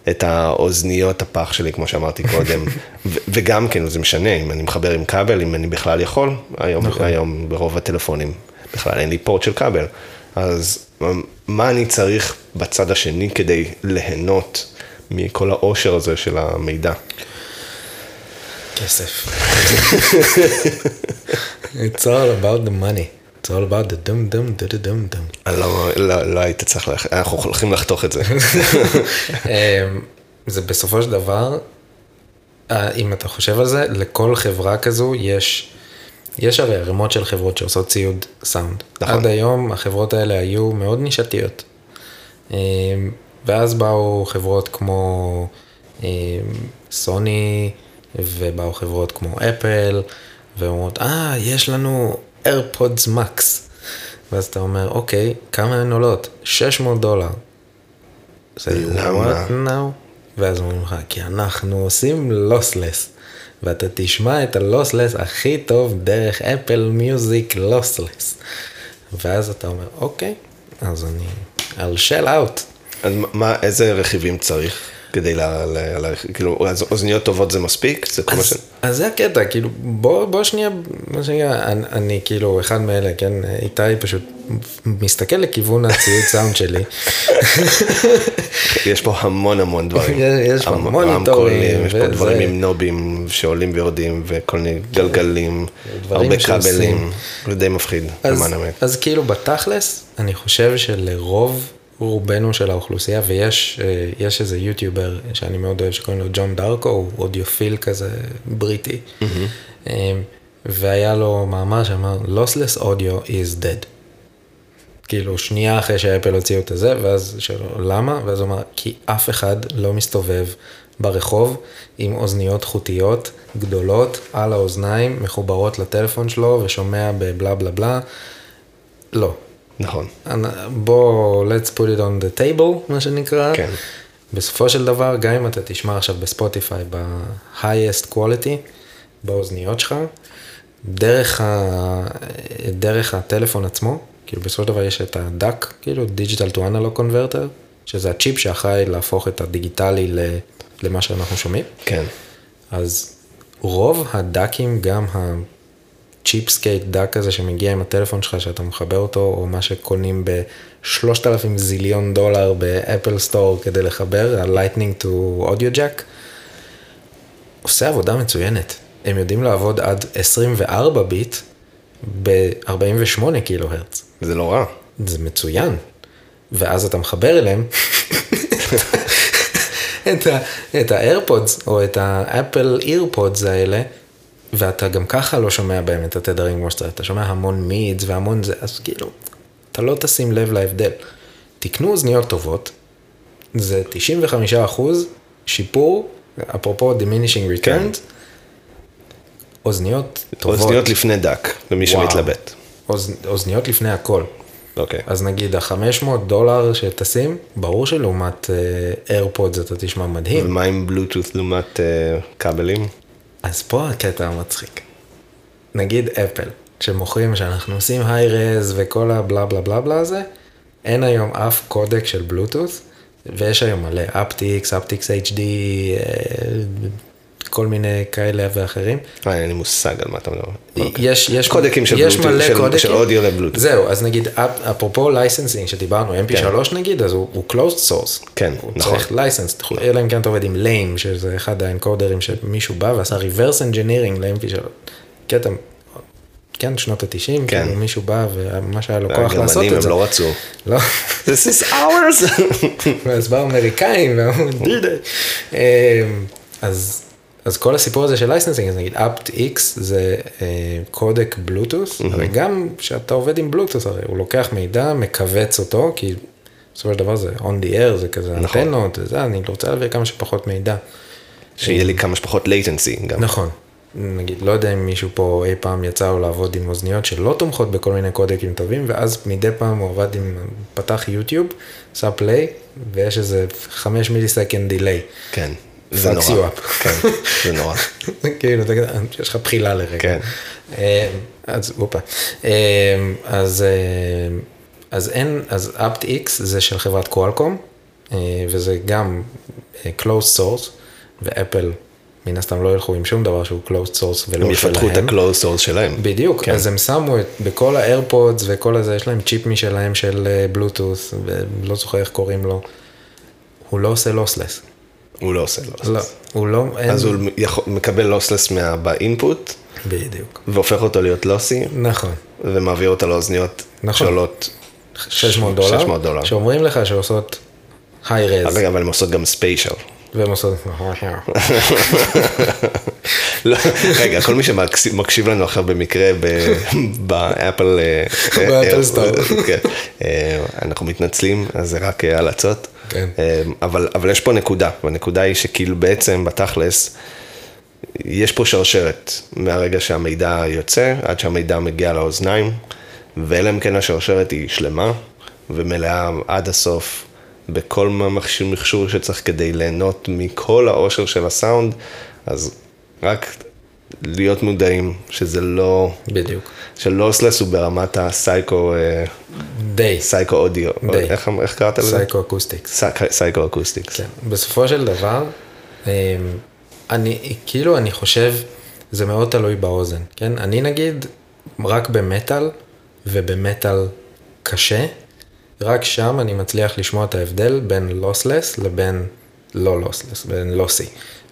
A: את האוזניות הפח שלי, כמו שאמרתי קודם, ו- וגם כן, זה משנה, אם אני מחבר עם כבל, אם אני בכלל יכול, היום, נכון. היום ברוב הטלפונים בכלל אין לי פורט של כבל, אז מה אני צריך בצד השני כדי ליהנות מכל העושר הזה של המידע?
B: כסף. It's all about the money. It's all about the dum dum dum dum dum.
A: לא, לא, לא היית צריך. אנחנו הולכים לחתוך את זה.
B: אמ, זה בסופו של דבר, אה, אם אתה חושב על זה, לכל חברה כזו יש, יש הרי ערימות של חברות שעושות ציוד סאונד.
A: נכון.
B: עד היום החברות האלה היו מאוד נישתיות. ואז באו חברות כמו אמ, סוני, ובאו חברות כמו אפל, ואומרות, אה, יש לנו AirPods Max. ואז אתה אומר, אוקיי, כמה הן עולות? 600 דולר. זה
A: למה?
B: ואז אומרים לך, כי אנחנו עושים לוסלס, ואתה תשמע את הלוסלס הכי טוב דרך אפל מיוזיק לוסלס. ואז אתה אומר, אוקיי, אז אני, I'll shell out.
A: אז מה, איזה רכיבים צריך כדי לה, לה, לה, כאילו, אז אוזניות טובות זה מספיק? זה כל מה ש...
B: אז, זה הקטע, כאילו, בוא, בוא שנייה, מה שנקרא, אני, אני כאילו אחד מאלה, כן, איתי פשוט מסתכל לכיוון הציוד סאונד שלי.
A: יש פה המון המון דברים.
B: יש- פה
A: המ-
B: מוניטורים,
A: רמקולים, יש פה דברים עם נובים שעולים ויורדים, וכל מיני גלגלים, הרבה. כבלים, זה די מפחיד, למען האמת.
B: אז כאילו בתכלס, אני חושב שלרוב רובנו של האוכלוסייה, ויש אה, יש איזה יוטיובר שאני מאוד אוהב שקוראים לו ג'ון דארקו, הוא אודיופיל כזה בריטי, אה, והיה לו מאמר שאמר, lossless audio is dead. כאילו שנייה אחרי שאפל הוציאו את הזה, ואז שאלו, למה? ואז הוא אמר, כי אף אחד לא מסתובב ברחוב עם אוזניות חוטיות גדולות על האוזניים, מחוברות לטלפון שלו ושומע בבלה בלה בלה. לא.
A: נכון.
B: בוא, let's put it on the table, מה שנקרא.
A: כן.
B: בסופו של דבר, גם אם אתה תשמע עכשיו בספוטיפיי ב-highest quality, באוזניות שלך, דרך, ה... דרך הטלפון עצמו, כאילו בסופו של דבר יש את ה-DAC, כאילו Digital to Analog Converter, שזה הצ'יפ שאחראי להפוך את הדיגיטלי ל... למה שאנחנו שומעים.
A: כן.
B: אז רוב הדאקים, גם ה cheapskate DAC הזה שמגיע עם הטלפון שלך, שאתה מחבר אותו, או מה שקונים ב-3,000 זיליון דולר ב Apple Store כדי לחבר, ה-Lightning to Audio Jack, עושה עבודה מצוינת. הם יודעים לעבוד עד 24 ביט ב-48 קילו הרץ.
A: זה לא רע.
B: זה מצוין. ואז אתה מחבר אליהם את, האיירפודס או את האפל אירפודס האלה, ואתה גם ככה לא שומע בהם את התדרים כמו שצריך, אתה שומע המון מידס והמון זה, אז כאילו, אתה לא תשים לב להבדל. תקנו אוזניות טובות, זה 95% שיפור, אפרופו diminishing returns, כן. אוזניות טובות.
A: אוזניות לפני דק, למי שמתלבט.
B: אוז, אוזניות לפני הכל.
A: אוקיי. Okay.
B: אז נגיד ה-500 דולר שתשים, ברור שלעומת איירפודס uh, אתה תשמע מדהים.
A: ומה עם בלוטות' לעומת uh, כבלים?
B: אז פה הקטע המצחיק. נגיד אפל, שמוכרים שאנחנו עושים היי-רז וכל הבלה בלה בלה בלה הזה, אין היום אף קודק של בלוטות' ויש היום מלא aptX, aptX HD, כל מיני כאלה ואחרים.
A: אה, אין לי מושג על מה אתה מדבר.
B: יש, יש,
A: קודקים של
B: יש מלא
A: של,
B: קודקים.
A: של אודיו לבלוטות'.
B: זהו, אז נגיד, אפרופו licensing שדיברנו, mp3
A: כן.
B: נגיד, אז הוא, הוא closed source.
A: כן,
B: הוא
A: נכון.
B: צריך license, אלא אם כן אתה עובד עם LAME, שזה אחד האנקודרים שמישהו בא ועשה reverse engineering ל-mp3. קטע, כן, שנות ה-90,
A: כן.
B: כאילו מישהו בא וממש היה לו כוח לעשות
A: הגרמנים
B: את זה.
A: הם לא רצו.
B: לא.
A: This is ours.
B: ואז באו אמריקאים ואמרו, דידי. אמ, אז, אז כל הסיפור הזה של licensing, אז נגיד aptX זה אה, קודק בלוטות', הרי גם כשאתה עובד עם בלוטות', הרי הוא לוקח מידע, מכווץ אותו, כי בסופו של דבר זה on the air, זה כזה
A: נכון.
B: אנטנות, וזה, אני רוצה להעביר כמה שפחות מידע.
A: שיהיה לי כמה שפחות latency גם.
B: נכון. נגיד, לא יודע אם מישהו פה אי פעם יצא לו לעבוד עם אוזניות שלא תומכות בכל מיני קודקים טובים, ואז מדי פעם הוא עבד עם, פתח יוטיוב, עשה פליי, ויש איזה 5 מיליסקנד דיליי.
A: כן. זה נורא.
B: up.
A: כן, זה נורא.
B: כאילו, יש לך בחילה לרגע.
A: כן.
B: אה, אז, אופה. אה, אז, אה, אז אין, אז apt-x זה של חברת קואלקום, וזה גם closed source, ואפל מן הסתם לא ילכו עם שום דבר שהוא closed source ולא
A: הם יפתחו את
B: שלהם.
A: ה-close source שלהם.
B: בדיוק,
A: כן.
B: אז הם שמו את, בכל האיירפודס וכל הזה, יש להם צ'יפ משלהם של בלוטוס, ולא זוכר איך קוראים לו. הוא לא עושה לוסלס.
A: הוא לא עושה לוסלס.
B: לא, הוא לא, אין...
A: אז הוא יכול- מקבל לוסלס באינפוט,
B: בדיוק.
A: והופך אותו להיות לוסי,
B: נכון.
A: ומעביר אותו לאוזניות
B: נכון.
A: שעולות.
B: 600 דולר.
A: 600 דולר.
B: שאומרים לך שעושות hi-res.
A: רגע, אבל הם עושות גם spatial.
B: והם עושות...
A: לא, רגע, כל מי שמקשיב לנו עכשיו במקרה ב Apple... אה,
B: ב Apple
A: אה,
B: Store.
A: כן. אה, אנחנו מתנצלים, אז זה רק הלצות.
B: כן.
A: אה, אבל, אבל יש פה נקודה, והנקודה היא שכאילו בעצם בתכלס, יש פה שרשרת מהרגע שהמידע יוצא עד שהמידע מגיע לאוזניים, ואלא אם כן השרשרת היא שלמה ומלאה עד הסוף בכל מכשיר מכשור שצריך כדי ליהנות מכל העושר של הסאונד, אז רק להיות מודעים שזה לא,
B: בדיוק.
A: ש lossless הוא ברמת הסייקו, אה,
B: די.
A: סייקו אודיו,
B: די.
A: איך, איך קראת לזה?
B: psycho
A: acoustics. psycho, acoustics.
B: כן. בסופו של דבר, אמ, אני, כאילו, אני חושב, זה מאוד תלוי באוזן, כן? אני נגיד, רק במטאל, ובמטאל קשה, רק שם אני מצליח לשמוע את ההבדל בין lossless לבין לא lossless, בין lossy.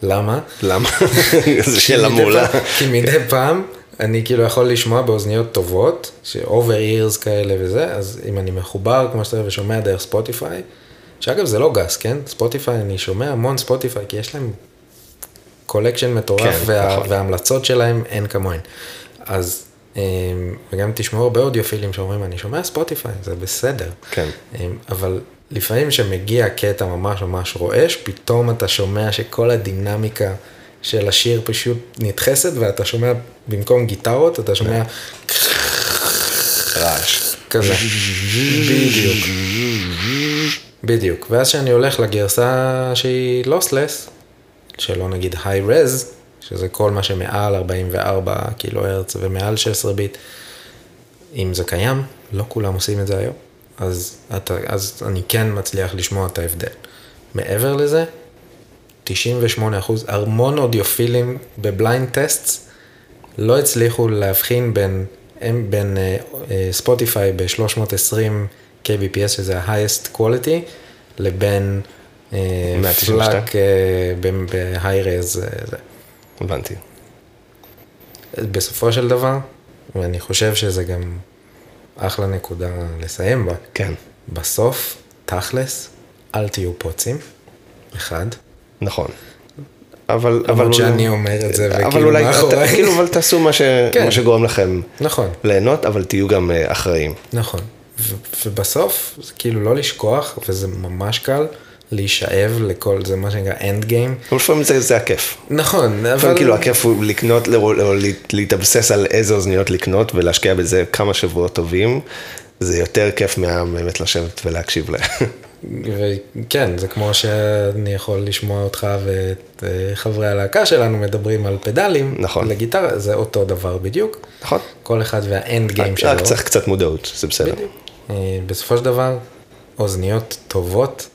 B: למה?
A: למה? זו שאלה מעולה.
B: כי מדי פעם אני כאילו יכול לשמוע באוזניות טובות, ש-over ears כאלה וזה, אז אם אני מחובר, כמו שאתה ושומע דרך ספוטיפיי, שאגב זה לא גס, כן? ספוטיפיי, אני שומע המון ספוטיפיי, כי יש להם collection מטורף,
A: כן,
B: וה,
A: נכון.
B: וההמלצות שלהם אין כמוהן. אז, אמ, וגם תשמעו הרבה אודיופילים שאומרים, אני שומע ספוטיפיי, זה בסדר.
A: כן.
B: אמ, אבל לפעמים כשמגיע קטע ממש ממש רועש, פתאום אתה שומע שכל הדינמיקה של השיר פשוט נדחסת, ואתה שומע, במקום גיטרות, אתה שומע
A: רעש.
B: כזה. בדיוק. בדיוק. ואז כשאני הולך לגרסה שהיא lossless, שלא נגיד Hi-Res, שזה כל מה שמעל 44 קילו הרץ ומעל 16 ביט, אם זה קיים, לא כולם עושים את זה היום, אז, אתה, אז אני כן מצליח לשמוע את ההבדל. מעבר לזה, 98 אחוז, המון אודיופילים ב blind tests לא הצליחו להבחין בין, הם, בין ספוטיפיי ב-320 kbps, שזה ה-highest quality, לבין אה,
A: 192?
B: פלאק ב-high res. זה.
A: הבנתי.
B: בסופו של דבר, ואני חושב שזה גם אחלה נקודה לסיים בה,
A: כן,
B: בסוף, תכלס, אל תהיו פוצים, אחד.
A: נכון. אבל, אבל,
B: למרות
A: אולי-
B: שאני אומר את זה,
A: אבל
B: וכאילו
A: אולי,
B: מאחוריי.
A: אתה- כאילו, אבל תעשו מה, ש...
B: כן.
A: מה שגורם לכם
B: נכון,
A: ליהנות, אבל תהיו גם אה, אחראים.
B: נכון. ובסוף, זה כאילו לא לשכוח, וזה ממש קל, להישאב לכל, זה מה שנקרא end game.
A: אבל לפעמים זה, זה הכיף.
B: נכון, אבל...
A: כאילו הכיף הוא לקנות, או, להתאבסס על איזה אוזניות לקנות ולהשקיע בזה כמה שבועות טובים. זה יותר כיף מהבאמת לשבת ולהקשיב להם.
B: וכן, זה כמו שאני יכול לשמוע אותך ואת אה, חברי הלהקה שלנו מדברים על פדלים.
A: נכון.
B: לגיטרה, זה אותו דבר בדיוק.
A: נכון?
B: כל אחד והאנד גיים שלו.
A: רק צריך קצת מודעות, זה בסדר.
B: בדיוק. אה, בסופו של דבר, אוזניות טובות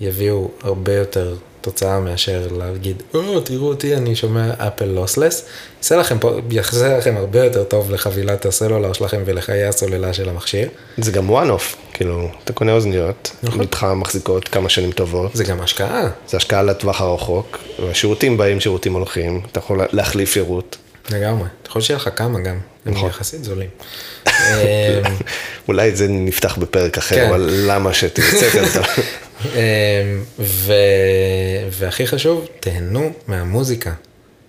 B: יביאו הרבה יותר תוצאה מאשר להגיד, או, תראו אותי, אני שומע אפל לוסלס. יעשה לכם פה, יעשה לכם הרבה יותר טוב לחבילת הסלולר שלכם ולחיי הסוללה של המכשיר.
A: זה גם one off, כאילו, אתה קונה אוזניות,
B: נכון.
A: איתך מחזיקות כמה שנים טובות.
B: זה גם השקעה,
A: זה השקעה לטווח הרחוק, והשירותים באים, שירותים הולכים, אתה יכול להחליף שירות.
B: לגמרי. אתה יכול שיהיה לך כמה גם, הם
A: נכון.
B: יחסית זולים.
A: אולי את זה נפתח בפרק אחר,
B: כן.
A: אבל למה שתרצה כזה.
B: ו... והכי חשוב, תהנו מהמוזיקה.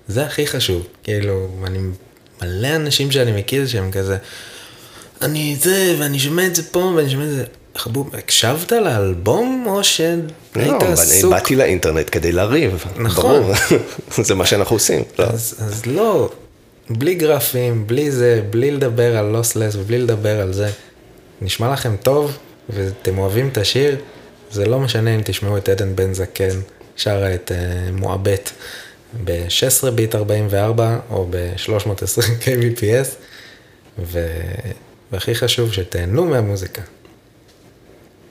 B: זה הכי חשוב. כאילו, אני מלא אנשים שאני מכיר שהם כזה, אני זה, ואני שומע את זה פה, ואני שומע את זה. חבוב, הקשבת לאלבום, או שהיית
A: לא, אני
B: עסוק?
A: באתי לאינטרנט כדי לריב,
B: נכון.
A: ברור, זה מה שאנחנו עושים. לא.
B: אז, אז לא, בלי גרפים, בלי זה, בלי לדבר על לוסלס ובלי לדבר על זה. נשמע לכם טוב, ואתם אוהבים את השיר, זה לא משנה אם תשמעו את עדן בן זקן שרה את uh, מועבט ב-16 ביט 44 או ב-320 kbps, ו... והכי חשוב שתהנו מהמוזיקה.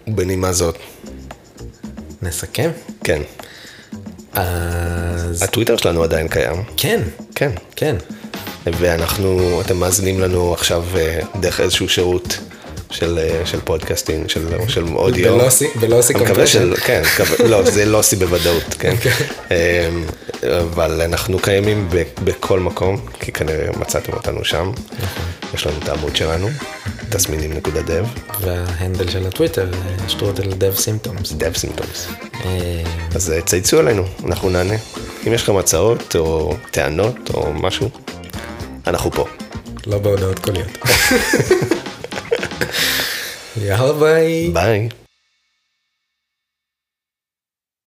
A: בנימה זאת,
B: נסכם?
A: כן.
B: אז
A: הטוויטר שלנו עדיין קיים,
B: כן,
A: כן.
B: כן.
A: ואנחנו, אתם מאזינים לנו עכשיו אה, דרך איזשהו שירות של, אה, של podcasting, של, של אודיו.
B: ב
A: lossy- ב
B: lossy.
A: של, כן, מקווה- לא, זה lossy בוודאות, כן.
B: אוקיי.
A: אמ, אבל אנחנו קיימים ב- בכל מקום, כי כנראה מצאתם אותנו שם.
B: נכון.
A: יש לנו את העמוד שלנו, תסמינים.dev,
B: וה handle של הטוויטר, אה, שטרודל
A: dev symptoms. symptoms.
B: אה,
A: אז צייצו עלינו, אנחנו נענה. אם יש לכם הצעות או טענות או משהו, אנחנו פה.
B: לא בהודעות קוליות. יאללה ביי.
A: ביי.